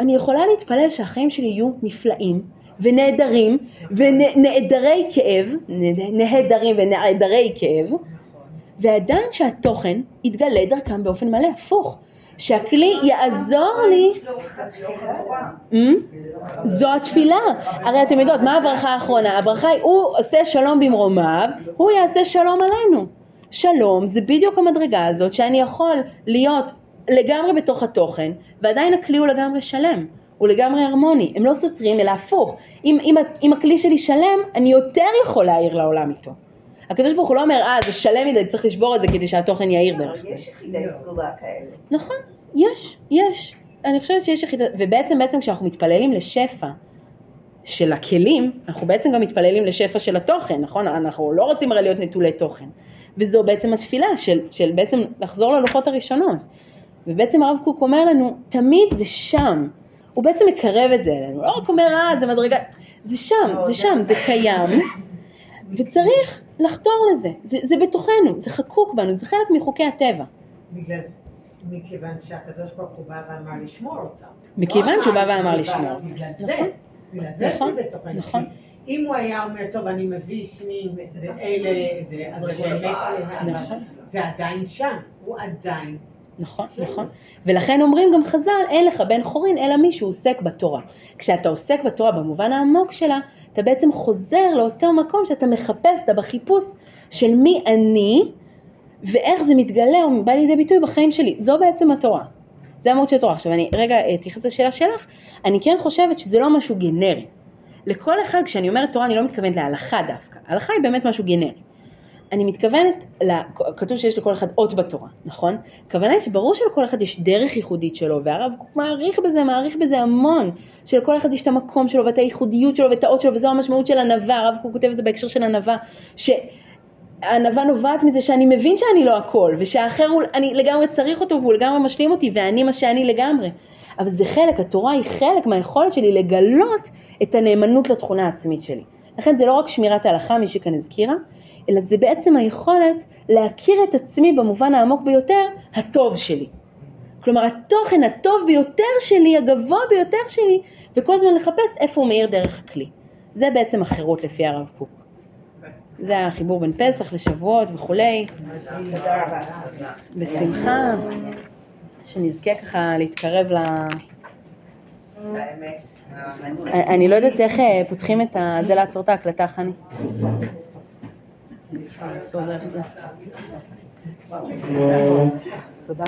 אני יכולה להתפלל שהחיים שלי יהיו נפלאים ונהדרים ונעדרי כאב, נה- נהדרים ונעדרי כאב, ועדיין שהתוכן יתגלה דרכם באופן מלא, הפוך. שהכלי יעזור לי אמ? זו התפילה. הרי אתם יודעות, מה הברכה האחרונה? הברכה היא, הוא עושה שלום במרומיו, הוא יעשה שלום עלינו. שלום זה בדיוק המדרגה הזאת שאני יכול להיות לגמרי בתוך התוכן, ועדיין הכלי הוא לגמרי שלם. הוא לגמרי הרמוני, הם לא סותרים אלא הפוך. אם, אם, אם הכלי שלי שלם, אני יותר יכול להעיר לעולם איתו. הקדוש ברוך הוא לא אומר, אה, זה שלם מדי, צריך לשבור את זה כדי שהתוכן יאיר דרך זה. יש יחידי סגולה כאלה. נכון, יש, יש. אני חושבת שיש יחידה, ובעצם בעצם כשאנחנו מתפללים לשפע של הכלים, אנחנו בעצם גם מתפללים לשפע של התוכן, נכון? אנחנו לא רוצים הרי להיות נטולי תוכן. וזו בעצם התפילה של, של בעצם לחזור ללוחות הראשונות. ובעצם הרב קוק אומר לנו, תמיד זה שם. הוא בעצם מקרב את זה אלינו, לא רק אומר, אה, זה מדרגה, זה שם, זה שם, זה קיים, וצריך לחתור לזה, זה, זה בתוכנו, זה חקוק בנו, זה חלק מחוקי הטבע. בגלל, מכיוון שהקדוש ברוך הוא בא ואמר לשמור אותם. מכיוון שהוא בא ואמר לשמור. בגלל זה, נכון, בגלל זה נכון, זה בתוכנו. נכון. אם הוא היה אומר, טוב, אני מביא שני ואלה, אז. זה עדיין שם, הוא עדיין. נכון, נכון. ולכן אומרים גם חז"ל, אין לך בן חורין אלא מי שהוא עוסק בתורה. כשאתה עוסק בתורה במובן העמוק שלה, אתה בעצם חוזר לאותו מקום שאתה מחפש, אתה בחיפוש של מי אני, ואיך זה מתגלה או בא לידי ביטוי בחיים שלי. זו בעצם התורה. זה המהות של התורה. עכשיו אני רגע אתייחס לשאלה שלך, אני כן חושבת שזה לא משהו גנרי. לכל אחד, כשאני אומרת תורה, אני לא מתכוונת להלכה דווקא. הלכה היא באמת משהו גנרי. אני מתכוונת, כתוב שיש לכל אחד אות בתורה, נכון? הכוונה היא שברור שלכל אחד יש דרך ייחודית שלו, והרב קוק מעריך בזה, מעריך בזה המון, שלכל אחד יש את המקום שלו ואת הייחודיות שלו ואת האות שלו, וזו המשמעות של ענווה, הרב קוק כותב את זה בהקשר של ענווה, שהענווה נובעת מזה שאני מבין שאני לא הכל, ושהאחר הוא, אני לגמרי צריך אותו והוא לגמרי משלים אותי, ואני מה שאני לגמרי. אבל זה חלק, התורה היא חלק מהיכולת שלי לגלות את הנאמנות לתכונה העצמית שלי. לכן זה לא רק שמירת ההלכה, מי שכאן הזכירה, אלא זה בעצם היכולת להכיר את עצמי במובן העמוק ביותר, הטוב שלי. כלומר התוכן הטוב ביותר שלי, הגבוה ביותר שלי, וכל הזמן לחפש איפה הוא מאיר דרך הכלי. זה בעצם החירות לפי הרב קוק. זה החיבור בין פסח לשבועות וכולי. תודה רבה. בשמחה, שנזכה ככה להתקרב ל... אני לא יודעת איך אה, פותחים את ה... זה לעצור את ההקלטה, חני. תודה.